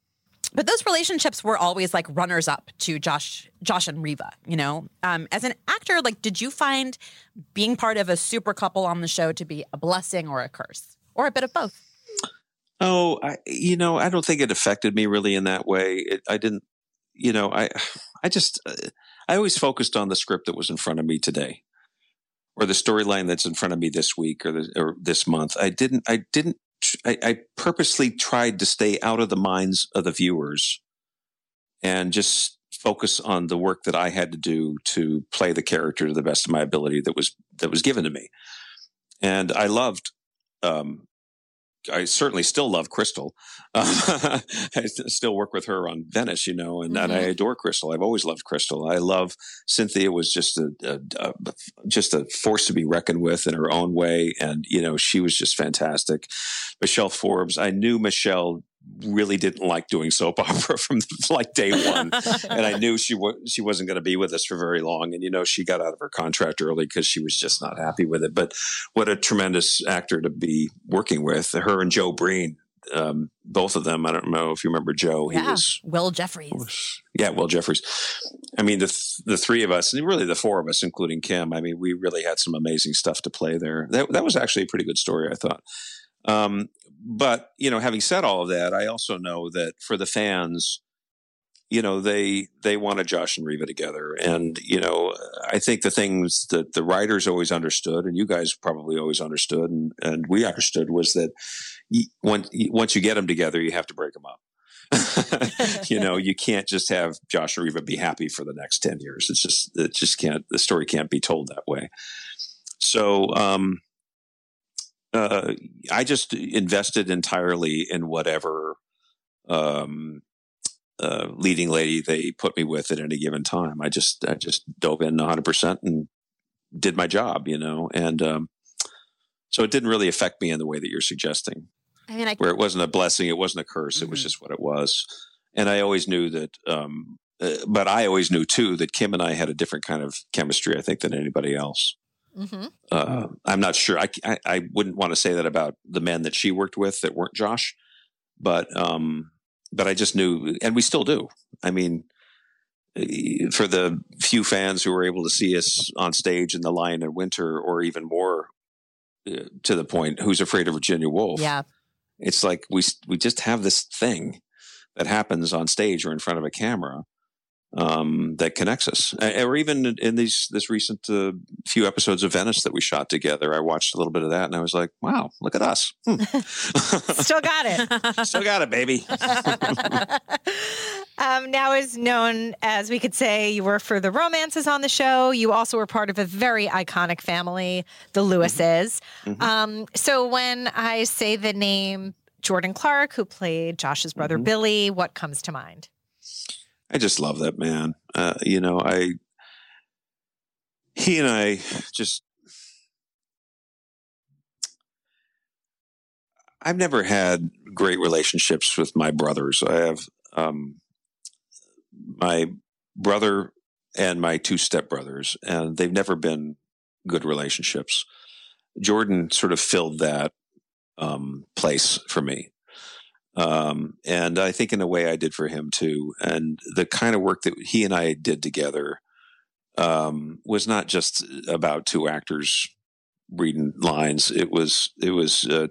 but those relationships were always like runners up to Josh, Josh and Reva. You know, um, as an actor, like, did you find being part of a super couple on the show to be a blessing or a curse, or a bit of both? Oh, I, you know, I don't think it affected me really in that way. It, I didn't, you know, I, I just, uh, I always focused on the script that was in front of me today, or the storyline that's in front of me this week or, the, or this month. I didn't, I didn't, I, I purposely tried to stay out of the minds of the viewers, and just focus on the work that I had to do to play the character to the best of my ability that was that was given to me. And I loved um, I certainly still love Crystal. Uh, I still work with her on Venice, you know, and, Mm-hmm. and I adore Crystal. I've always loved Crystal. I love Cynthia was just a, a, a just a force to be reckoned with in her own way, and you know she was just fantastic. Michelle Forbes, I knew Michelle really didn't like doing soap opera from like day one, and I knew she was she wasn't going to be with us for very long. And you know she got out of her contract early because she was just not happy with it. But what a tremendous actor to be working with. Her and Joe Breen, um, both of them. I don't know if you remember Joe. He yeah, was Will Jeffries. yeah, Will Jeffries. I mean, the th- the three of us, and really the four of us, including Kim. I mean, we really had some amazing stuff to play there. That that was actually a pretty good story, I thought. Um, but you know, having said all of that, I also know that for the fans, you know, they they wanted Josh and Reva together, and you know, I think the things that the writers always understood, and you guys probably always understood, and and we understood was that once once you get them together, you have to break them up. you know, you can't just have Josh and Reva be happy for the next 10 years. It's just, it just can't, the story can't be told that way. So, um, uh, I just invested entirely in whatever, um, uh, leading lady they put me with at any given time. I just, I just dove in 100% and did my job, you know, and um, so it didn't really affect me in the way that you're suggesting. I mean, I, where it wasn't a blessing, it wasn't a curse, it was Mhm. just what it was. And I always knew that, um, uh, but I always knew too that Kim and I had a different kind of chemistry, I think, than anybody else. Hmm Uh, I'm not sure. I, I, I wouldn't want to say that about the men that she worked with that weren't Josh, but um, but I just knew, and we still do. I mean, eh, for the few fans who were able to see us on stage in The Lion in Winter, or even more uh, to the point, who's afraid of Virginia Woolf? yeah. It's like we we just have this thing that happens on stage or in front of a camera um, that connects us. Or even in- these this recent uh, few episodes of Venice that we shot together, I watched a little bit of that and I was like, "Wow, look at us! Hmm. Still got it. Still got it, baby." um, now is known as we could say you were for the romances on the show. You also were part of a very iconic family, the Lewises. Mhm. Um, so when I say the name Jordan Clarke, who played Josh's brother Mhm. Billy, what comes to mind? I just love that man. Uh, you know, I he and I just I've never had great relationships with my brothers. I have um, my brother and my two stepbrothers, and they've never been good relationships. Jordan sort of filled that um, place for me. Um, and I think in a way I did for him too. And the kind of work that he and I did together um, was not just about two actors reading lines. It was it was uh,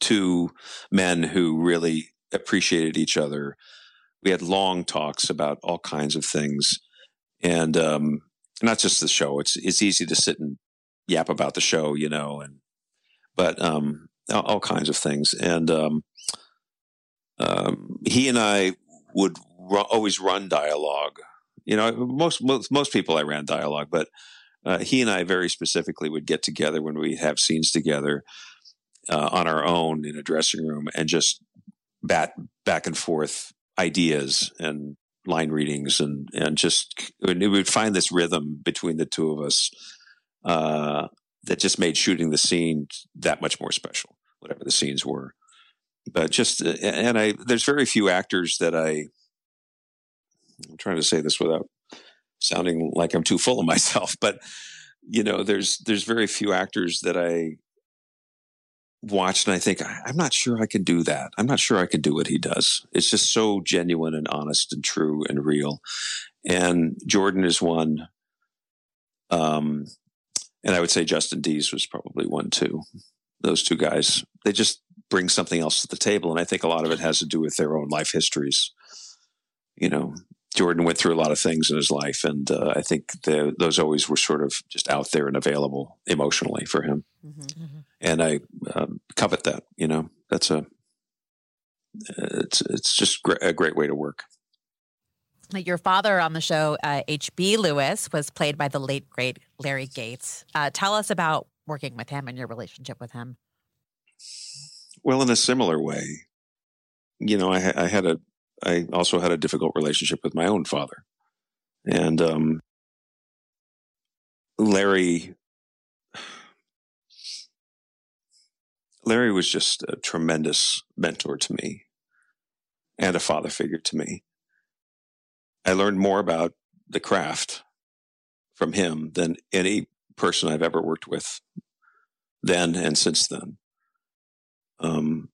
two men who really appreciated each other. We had long talks about all kinds of things, and um, not just the show. It's it's easy to sit and yap about the show, you know, and but um, all, all kinds of things. And um, he and I would ru- always run dialogue. You know, most most most people I ran dialogue, but uh, he and I very specifically would get together when we have scenes together uh, on our own in a dressing room and just bat back and forth ideas and line readings and and just and we would find this rhythm between the two of us uh, that just made shooting the scene that much more special, whatever the scenes were but just uh, and I there's very few actors that I I'm trying to say this without sounding like I'm too full of myself, but you know, there's there's very few actors that I watch and I think "I- I'm not sure I can do that. I'm not sure I can do what he does. It's just so genuine and honest and true and real. And Jordan is one. Um, and I would say Justin Deas was probably one too. Those two guys, they just bring something else to the table, and I think a lot of it has to do with their own life histories. You know, Jordan went through a lot of things in his life, and uh, I think the, those always were sort of just out there and available emotionally for him. And I um, covet that. You know, that's a it's it's just gr- a great way to work. Your father on the show, uh, H.B. Lewis, was played by the late, great Larry Gates. Uh, tell us about working with him and your relationship with him. Well, in a similar way, you know, I, I had a, I also had a difficult relationship with my own father, and um, Larry, Larry was just a tremendous mentor to me, and a father figure to me. I learned more about the craft from him than any person I've ever worked with, then and since then um,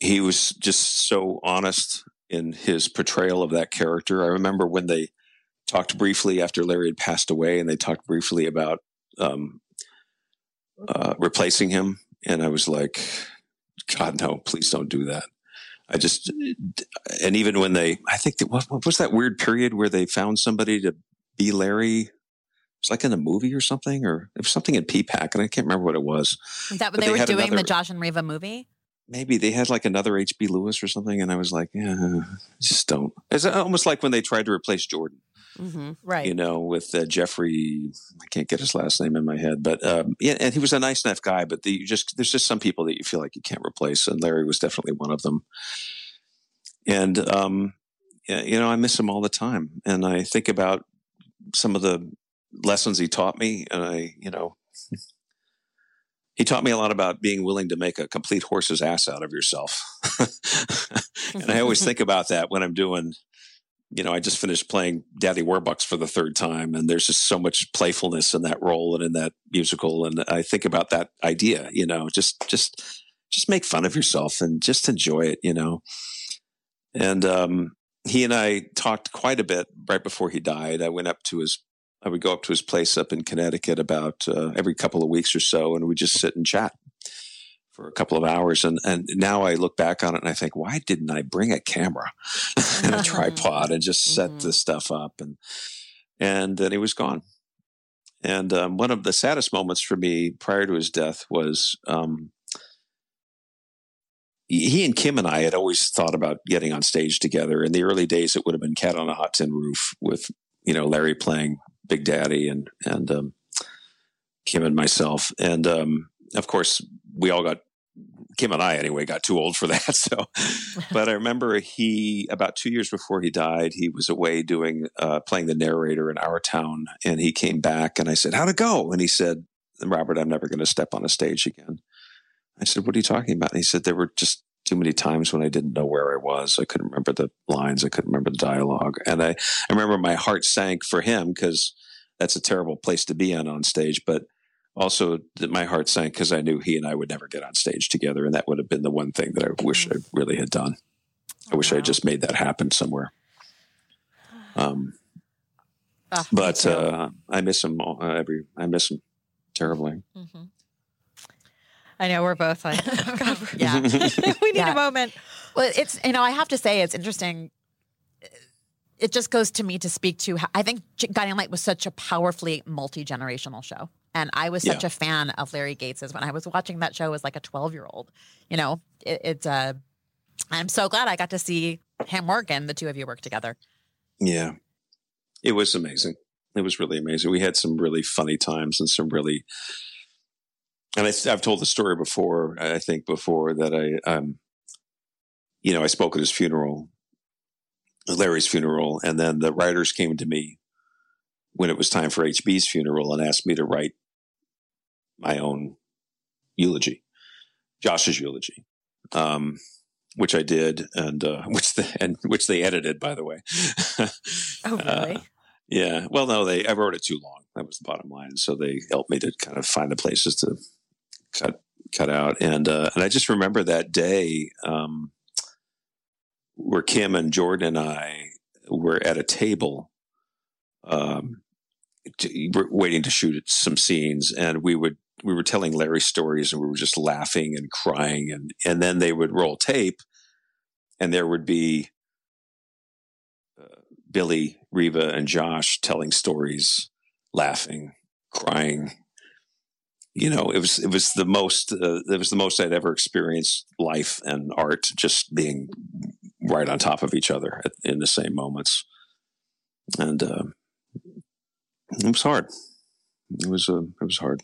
he was just so honest in his portrayal of that character. I remember when they talked briefly after Larry had passed away, and they talked briefly about um, uh, replacing him, and I was like, "God, no! Please don't do that." I just, and even when they, I think that what, what was that weird period where they found somebody to be Larry? It's like in a movie or something, or it was something in Peapack, and I can't remember what it was. Is that when they, they were doing the Josh and Reva movie? maybe they had like another HB Lewis or something, and I was like, yeah, just don't. It's almost like when they tried to replace Jordan, Mm-hmm. Right. you know, with uh, Jeffrey. I can't get his last name in my head, but um, yeah, and he was a nice enough guy. But the, you just there's just some people that you feel like you can't replace, and Larry was definitely one of them. And um, yeah, you know, I miss him all the time, and I think about some of the lessons he taught me, and I, you know, he taught me a lot about being willing to make a complete horse's ass out of yourself. and I always think about that when I'm doing, you know, I just finished playing Daddy Warbucks for the third time, and there's just so much playfulness in that role and in that musical. And I think about that idea, you know, just just just make fun of yourself and just enjoy it, you know. And um, he and I talked quite a bit right before he died. I went up to his I would go up to his place up in Connecticut about uh, every couple of weeks or so, and we just sit and chat for a couple of hours. And and now I look back on it and I think, why didn't I bring a camera and a tripod and just set mm-hmm. this stuff up? And and then he was gone. And um, one of the saddest moments for me prior to his death was um, he and Kim and I had always thought about getting on stage together. In the early days, it would have been Cat on a Hot Tin Roof with you know Larry playing Big Daddy and and um, Kim and myself, and um, of course we all got Kim and I anyway got too old for that. So, but I remember he about two years before he died, he was away doing uh, playing the narrator in our town, and he came back, and I said, "How'd it go?" And he said, "Robert, I'm never going to step on a stage again." I said, "What are you talking about?" And he said, "There were just too many times when I didn't know where I was. I couldn't remember the lines. I couldn't remember the dialogue. And I, I remember my heart sank for him because that's a terrible place to be on on stage. But also that my heart sank because I knew he and I would never get on stage together. And that would have been the one thing that I wish I really had done. I wish wow. I had just made that happen somewhere. Um, oh, but uh, I miss him uh, every. I miss him terribly. Mm-hmm. I know we're both like, oh, yeah, we need yeah. a moment. Well, it's you know I have to say it's interesting. It just goes to me to speak to. How, I think Guiding Light was such a powerfully multi generational show, and I was such yeah. a fan of Larry Gates's when I was watching that show as like a twelve year old. You know, it, it's. Uh, I'm so glad I got to see him work and the two of you work together. Yeah, it was amazing. It was really amazing. We had some really funny times and some really and I, have told the story before. I think before that I, um, you know, I spoke at his funeral, Larry's funeral, and then the writers came to me when it was time for HB's funeral and asked me to write my own eulogy, Josh's eulogy, um, which I did, and uh, which the and which they edited, by the way. oh, really? Uh, yeah. Well, no, they I wrote it too long. That was the bottom line. So they helped me to kind of find the places to cut cut out. And uh, and I just remember that day um, where Kim and Jordan and I were at a table, um, to, waiting to shoot some scenes, and we would we were telling Larry stories, and we were just laughing and crying, and and then they would roll tape, and there would be. Uh, Billy, Reva, and Josh telling stories, laughing, crying, you know, it was it was the most uh, it was the most I'd ever experienced life and art just being right on top of each other at, in the same moments, and uh, it was hard. It was uh, it was hard.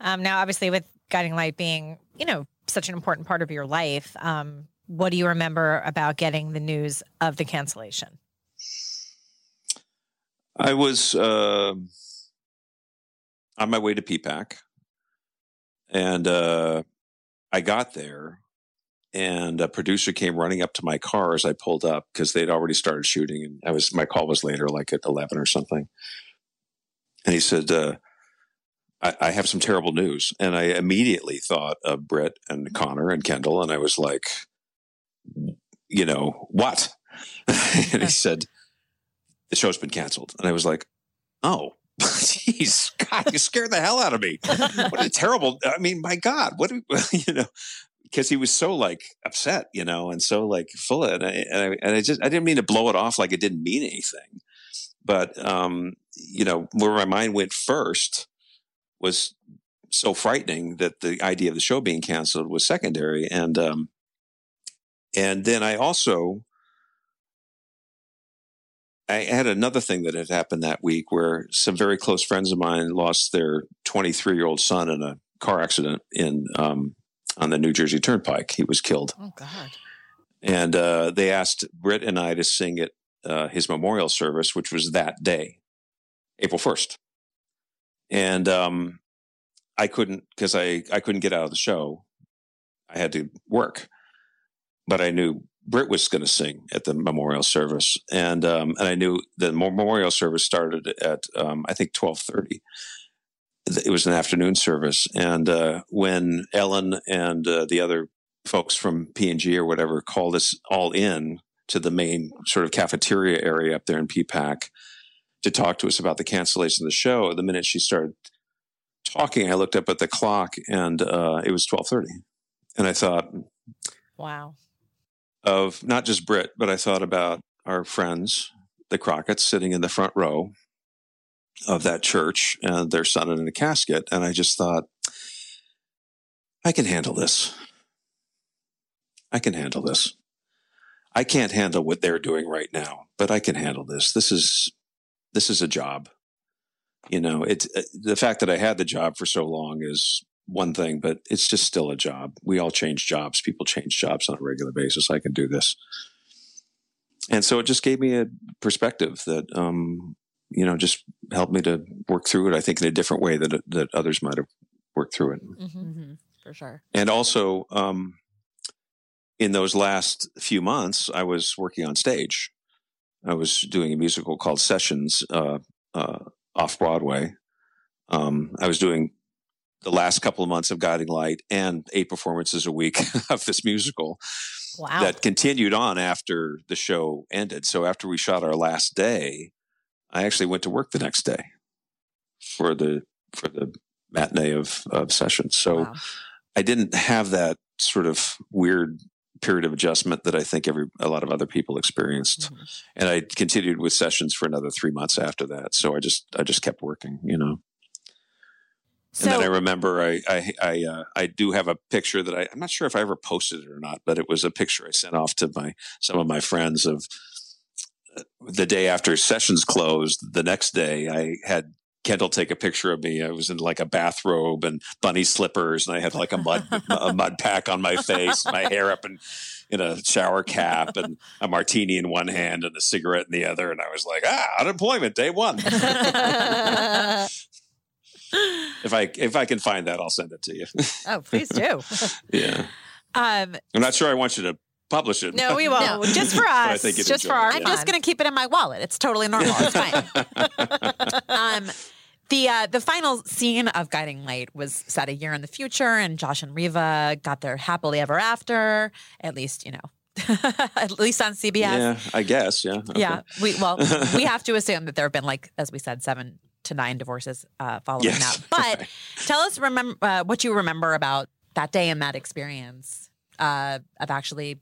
Um, now, obviously, with guiding light being you know such an important part of your life, um, what do you remember about getting the news of the cancellation? I was. Uh, on my way to Peapack, and uh, I got there, and a producer came running up to my car as I pulled up because they'd already started shooting, and I was my call was later, like at eleven or something. And he said, uh, I, I, have some terrible news," and I immediately thought of Brett and Connor and Kendall, and I was like, "You know what?" and he said, "The show's been canceled," and I was like, "Oh." Jeez, God, you scared the hell out of me. What a terrible. I mean, my God, what do you know? Because he was so like upset, you know, and so like full of it. And I, and I, and I just, I didn't mean to blow it off like it didn't mean anything. But, um, you know, where my mind went first was so frightening that the idea of the show being canceled was secondary. And, um, and then I also I had another thing that had happened that week where some very close friends of mine lost their 23 year old son in a car accident in um, on the New Jersey Turnpike. He was killed. Oh God! And uh, they asked Britt and I to sing at uh, his memorial service, which was that day. April 1st. And um, I couldn't because I, I couldn't get out of the show. I had to work, but I knew Britt was going to sing at the memorial service, and um, and I knew the memorial service started at um, I think twelve thirty. It was an afternoon service, and uh, when Ellen and uh, the other folks from P and G or whatever called us all in to the main sort of cafeteria area up there in Peapack to talk to us about the cancellation of the show. The minute she started talking, I looked up at the clock and uh, it was twelve thirty, and I thought, "Wow." Of not just Britt, but I thought about our friends, the Crockett's, sitting in the front row of that church, and their son in a casket, and I just thought, I can handle this. I can handle this. I can't handle what they're doing right now, but I can handle this. This is this is a job. You know, it's uh, the fact that I had the job for so long is one thing, but it's just still a job. We all change jobs. People change jobs on a regular basis. I can do this. And so it just gave me a perspective that, um, you know, just helped me to work through it. I think in a different way that that others might have worked through it. Mm-hmm. Mm-hmm. For sure. And also, um, in those last few months, I was working on stage. I was doing a musical called Sessions uh, uh, off Broadway. Um, I was doing the last couple of months of Guiding Light and eight performances a week of this musical wow. that continued on after the show ended. So after we shot our last day, I actually went to work the next day for the for the matinee of, of sessions. So wow. I didn't have that sort of weird period of adjustment that I think every a lot of other people experienced. Mm-hmm. And I continued with sessions for another three months after that. So I just I just kept working, you know. So, and then I remember I I I, uh, I do have a picture that I I'm not sure if I ever posted it or not, but it was a picture I sent off to my some of my friends of uh, the day after sessions closed. The next day, I had Kendall take a picture of me. I was in like a bathrobe and bunny slippers, and I had like a mud a mud pack on my face, my hair up in in a shower cap, and a martini in one hand and a cigarette in the other. And I was like, ah, unemployment day one. if I if I can find that, I'll send it to you. oh, please do. yeah. Um, I'm not sure I want you to publish it. No, we won't. No. Just for us. just for our. I'm just going to keep it in my wallet. It's totally normal. It's fine. um, the uh, the final scene of Guiding Light was set a year in the future, and Josh and Reva got their happily ever after. At least you know. at least on CBS. Yeah, I guess. Yeah. Okay. Yeah. We well, we have to assume that there have been like, as we said, seven to nine divorces uh, following yes. that. But tell us remember uh, what you remember about that day and that experience uh, of actually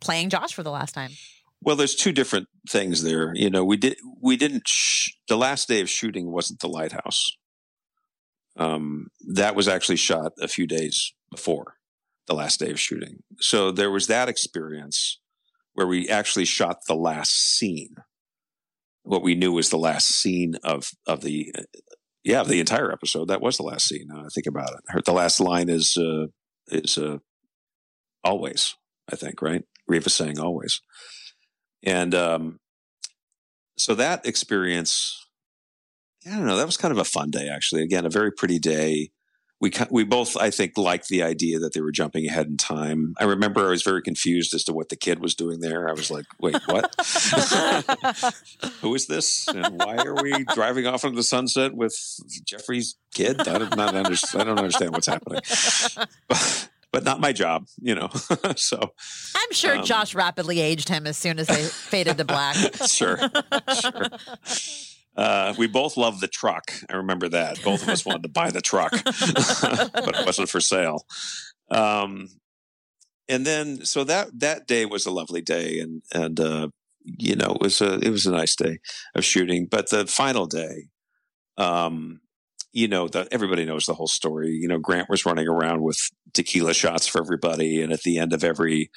playing Josh for the last time. Well, there's two different things there. You know, we did we didn't sh- the last day of shooting wasn't the lighthouse. Um, that was actually shot a few days before the last day of shooting. So there was that experience where we actually shot the last scene what we knew was the last scene of of the yeah the entire episode. That was the last scene. Now I think about it. The last line is uh, is uh, always. I think right. Reva saying always, and um, so that experience. I don't know. That was kind of a fun day, actually. Again, a very pretty day we we both I think liked the idea that they were jumping ahead in time. I remember I was very confused as to what the kid was doing there. I was like, "Wait, what? Who is this? And why are we driving off into the sunset with Jeffrey's kid? I don't not understand. I don't understand what's happening." But, but not my job, you know. so I'm sure um, Josh rapidly aged him as soon as they faded to black. sure, sure. Uh, we both loved the truck. I remember that. Both of us wanted to buy the truck, but it wasn't for sale. Um, and then, so that that day was a lovely day, and and uh, you know it was a it was a nice day of shooting. But the final day, um, you know, that everybody knows the whole story. You know, Grant was running around with tequila shots for everybody, and at the end of every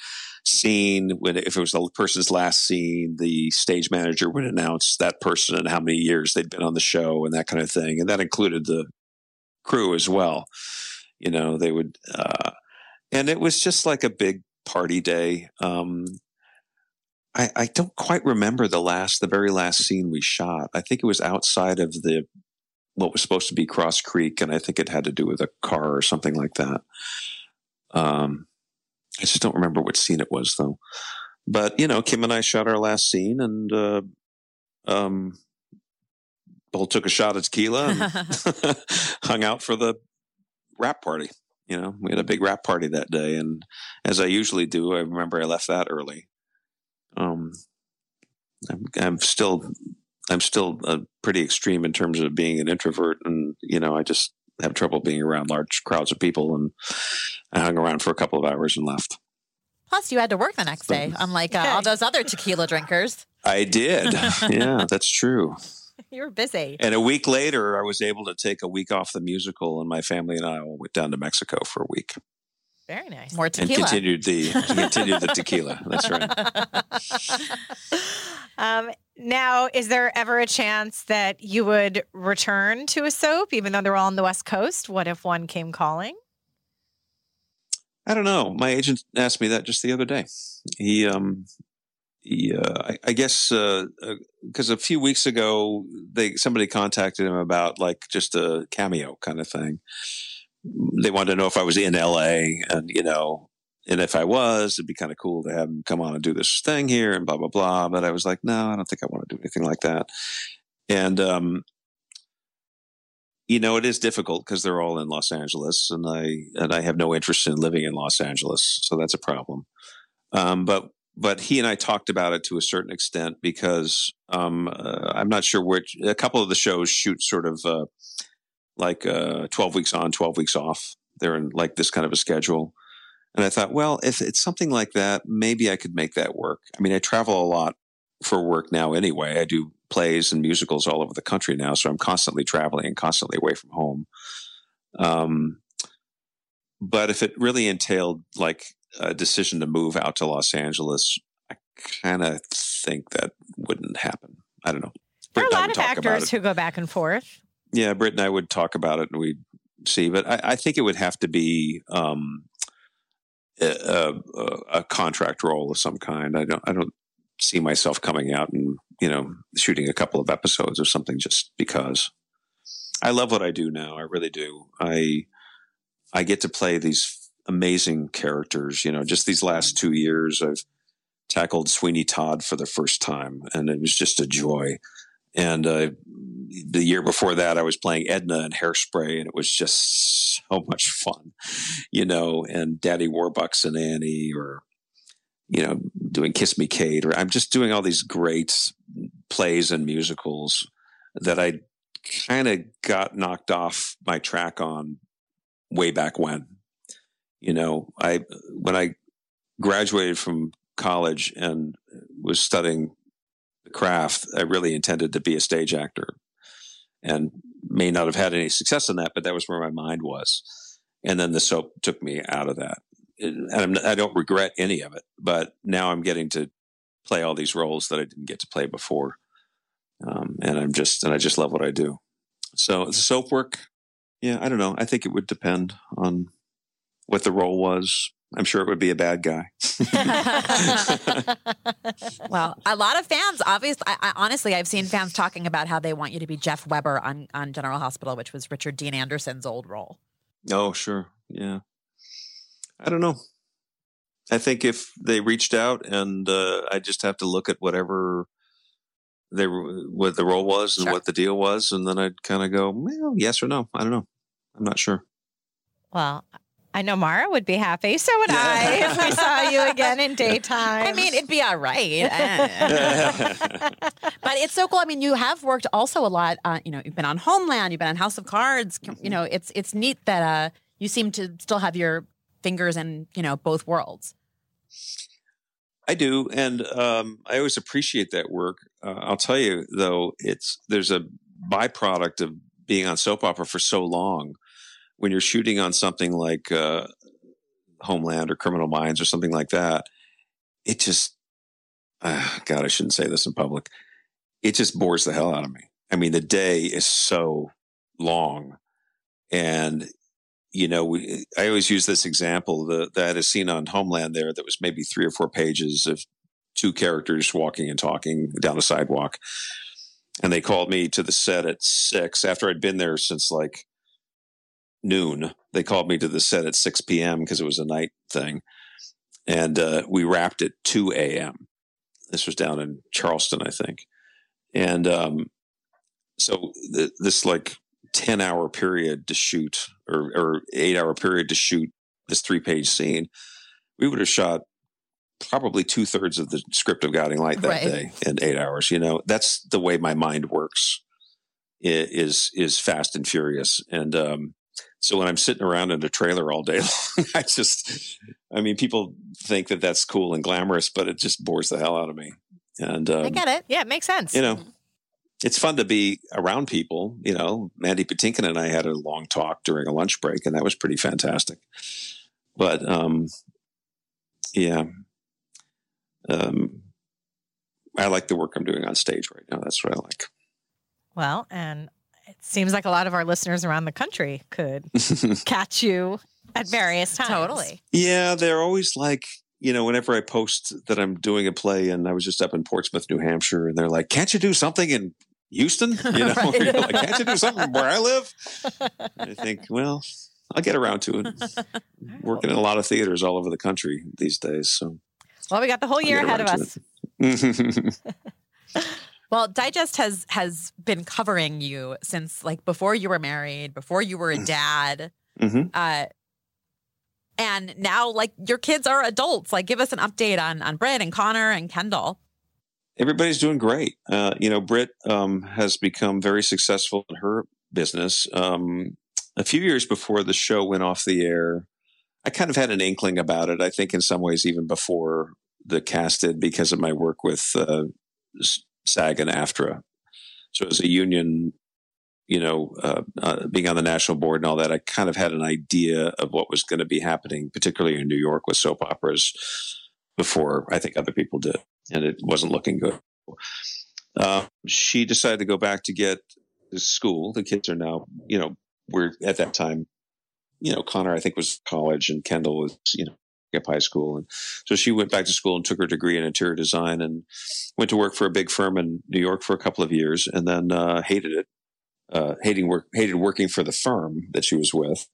scene, when if it was the person's last scene, the stage manager would announce that person and how many years they'd been on the show and that kind of thing, and that included the crew as well. You know, they would, uh, and it was just like a big party day. Um, I, I don't quite remember the last, the very last scene we shot. I think it was outside of the what was supposed to be Cross Creek, and I think it had to do with a car or something like that. Um, I just don't remember what scene it was though. But you know, Kim and I shot our last scene, and uh, um, both took a shot at tequila and hung out for the wrap party. You know, we had a big wrap party that day, and as I usually do, I remember I left that early. Um, I'm, I'm still, I'm still uh, pretty extreme in terms of being an introvert, and you know, I just have trouble being around large crowds of people, and I hung around for a couple of hours and left. Plus, you had to work the next day, unlike uh, all those other tequila drinkers. I did. yeah, that's true. You were busy. And a week later, I was able to take a week off the musical, and my family and I all went down to Mexico for a week. Very nice. More tequila. And continued the continued the tequila. That's right. Um, now, is there ever a chance that you would return to a soap, even though they're all on the West Coast? What if one came calling? I don't know. My agent asked me that just the other day. He, um, he, uh, I, I guess, because a few weeks ago, they somebody contacted him about like just a cameo kind of thing. They wanted to know if I was in LA, and you know, and if I was, it'd be kind of cool to have him come on and do this thing here, and blah blah blah. But I was like, no, I don't think I want to do anything like that. And um, you know, it is difficult because they're all in Los Angeles, and I and I have no interest in living in Los Angeles, so that's a problem. Um, but but he and I talked about it to a certain extent because um, uh, I'm not sure which. A couple of the shows shoot sort of uh, like uh, 12 weeks on, 12 weeks off. They're in like this kind of a schedule. And I thought, well, if it's something like that, maybe I could make that work. I mean, I travel a lot for work now anyway. I do plays and musicals all over the country now, so I'm constantly traveling and constantly away from home. Um, but if it really entailed like a decision to move out to Los Angeles, I kind of think that wouldn't happen. I don't know. There are a lot of actors who go back and forth. Yeah, Britt and I would talk about it and we'd see, but I, I think it would have to be um, a, a, contract role of some kind. I don't, I don't see myself coming out and you know shooting a couple of episodes or something just because. I love what I do now. I really do. I I get to play these amazing characters. You know, just these last two years, I've tackled Sweeney Todd for the first time, and it was just a joy. And uh, the year before that, I was playing Edna in Hairspray, and it was just so much fun, you know. And Daddy Warbucks and Annie, or you know, doing Kiss Me Kate, or I'm just doing all these great plays and musicals that I kind of got knocked off my track on way back when. You know, I when I graduated from college and was studying craft, I really intended to be a stage actor and may not have had any success in that, but that was where my mind was. And then the soap took me out of that. And I'm, I don't regret any of it, but now I'm getting to play all these roles that I didn't get to play before. Um, and I'm just, and I just love what I do. So the soap work, yeah, I don't know. I think it would depend on what the role was. I'm sure it would be a bad guy. well, a lot of fans, obviously, I, I, honestly, I've seen fans talking about how they want you to be Jeff Weber on, on General Hospital, which was Richard Dean Anderson's old role. Oh, sure. Yeah. I don't know. I think if they reached out and uh, I just have to look at whatever they what the role was and Sure. what the deal was, and then I'd kind of go, well, yes or no. I don't know. I'm not sure. Well, I know Mara would be happy. So would I if we saw you again in daytime. I mean, it'd be all right. Eh. but it's so cool. I mean, you have worked also a lot. Uh, you know, you've been on Homeland, you've been on House of Cards. You know, it's it's neat that uh, you seem to still have your fingers in you know both worlds. I do, and um, I always appreciate that work. Uh, I'll tell you though, it's there's a byproduct of being on soap opera for so long. When you're shooting on something like uh, Homeland or Criminal Minds or something like that, it just, uh, God, I shouldn't say this in public. It just bores the hell out of me. I mean, the day is so long, and you know, we, I always use this example. The that is seen on Homeland there that was maybe three or four pages of two characters walking and talking down a sidewalk. And they called me to the set at six after I'd been there since like noon. They called me to the set at 6 p.m. because it was a night thing. And uh, we wrapped at 2 a.m. This was down in Charleston, I think. And um, so th- this like 10 hour period to shoot or, or eight hour period to shoot this three page scene, we would have shot probably two thirds of the script of Guiding Light that Right. day in eight hours. You know, that's the way my mind works. Is is fast and furious, and um, so when I'm sitting around in a trailer all day long, I just, I mean, people think that that's cool and glamorous, but it just bores the hell out of me. And um, I get it. Yeah, it makes sense. you know, it's fun to be around people. You know, Mandy Patinkin and I had a long talk during a lunch break, and that was pretty fantastic. But um, yeah, um, I like the work I'm doing on stage right now. That's what I like. Well, and seems like a lot of our listeners around the country could catch you at various times. Totally. yeah, they're always like, you know, whenever I post that I'm doing a play, and I was just up in Portsmouth, New Hampshire, and they're like, "Can't you do something in Houston?" You know, Right. You're like, "Can't you do something where I live?" And I think, well, I'll get around to it. Working in a lot of theaters all over the country these days, so Well, we got the whole year ahead of us. Well, Digest has has been covering you since like before you were married, before you were a dad. Mhm. Uh and now like your kids are adults. Like give us an update on on Britt and Connor and Kendall. everybody's doing great. Uh, you know, Britt um, has become very successful in her business. Um, a few years before the show went off the air, I kind of had an inkling about it. I think in some ways even before the cast did because of my work with uh, SAG and AFTRA. So as a union, you know, uh, uh, being on the national board and all that, I kind of had an idea of what was going to be happening, particularly in New York with soap operas before I think other people did and it wasn't looking good. Uh, she decided to go back to get school. The kids are now, you know, we're at that time, you know, Connor, I think, was college and Kendall was, you know, up high school. And so she went back to school and took her degree in interior design and went to work for a big firm in New York for a couple of years and then uh, hated it, uh, hating work, hated working for the firm that she was with.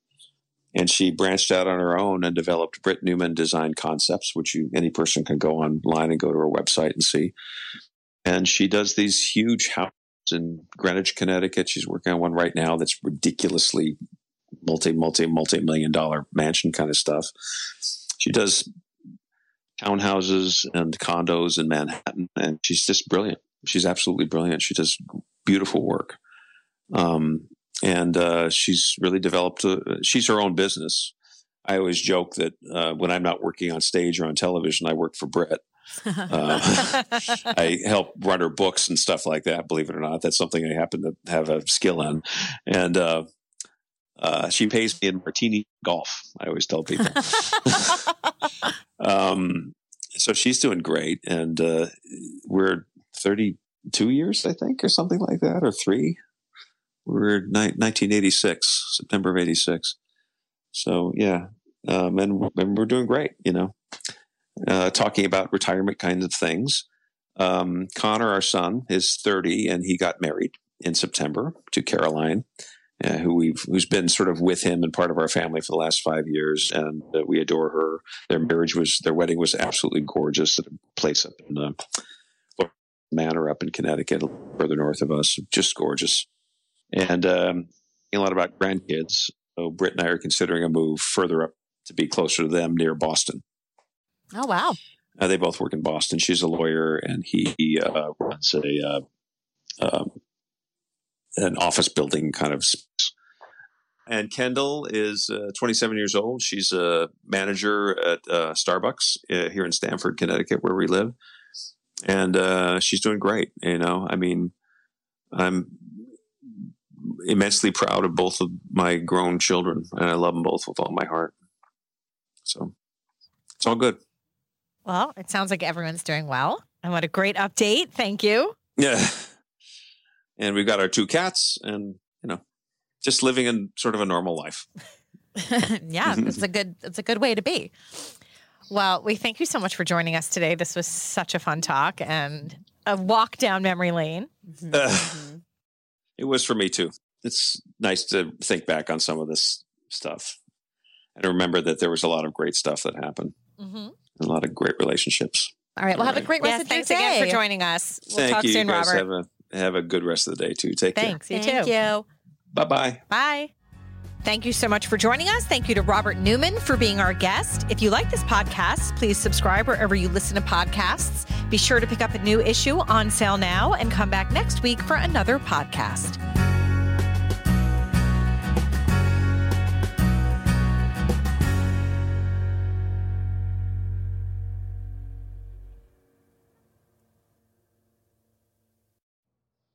And she branched out on her own and developed Britt Newman Design Concepts, which you, any person can go online and go to her website and see. And she does these huge houses in Greenwich, Connecticut. She's working on one right now that's ridiculously multi, multi, multi million dollar mansion kind of stuff. She does townhouses and condos in Manhattan, and she's just brilliant. She's absolutely brilliant. She does beautiful work. Um, and uh, she's really developed. A, she's her own business. I always joke that uh, when I'm not working on stage or on television, I work for Britt. Uh, I help run her books and stuff like that. Believe it or not, that's something I happen to have a skill in. And uh, she pays me in martini golf. I always tell people. um, so she's doing great, and uh, we're 32 years, I think, or something like that, or three. We're ni- 1986, September of 86. So yeah, um, and, and we're doing great. You know, uh, talking about retirement kinds of things. Um, Connor, our son, is 30, and he got married in September to Caroline, uh, who we've who's been sort of with him and part of our family for the last five years, and uh, we adore her. Their marriage was their wedding was absolutely gorgeous at a place up in uh, Manor up in Connecticut, further north of us, just gorgeous. And um, a lot about grandkids. So Britt and I are considering a move further up to be closer to them near Boston. Oh wow. Uh, they both work in Boston. She's a lawyer, and he, he uh, runs a uh, um, an office building kind of. Space. And Kendall is uh, 27 years old. She's a manager at uh, Starbucks uh, here in Stamford, Connecticut, where we live, and uh, she's doing great. You know, I mean, I'm immensely proud of both of my grown children, and I love them both with all my heart. So it's all good. well, it sounds like everyone's doing well. And what a great update. Thank you. Yeah. And we've got our two cats and, you know, just living in sort of a normal life. yeah, it's a good it's a good way to be. Well, we thank you so much for joining us today. This was such a fun talk and a walk down memory lane. Uh, it was for me too. It's nice to think back on some of this stuff and remember that there was a lot of great stuff that happened, Mm-hmm. a lot of great relationships. All right. Well, have a great rest Yes, of your thanks day. again for joining us. We'll Thank talk you. soon, you guys Robert. Have a good rest of the day too. Take care. Thanks. You Thank too. you. Bye bye. Bye. Thank you so much for joining us. Thank you to Robert Newman for being our guest. If you like this podcast, please subscribe wherever you listen to podcasts. Be sure to pick up a new issue on sale now and come back next week for another podcast.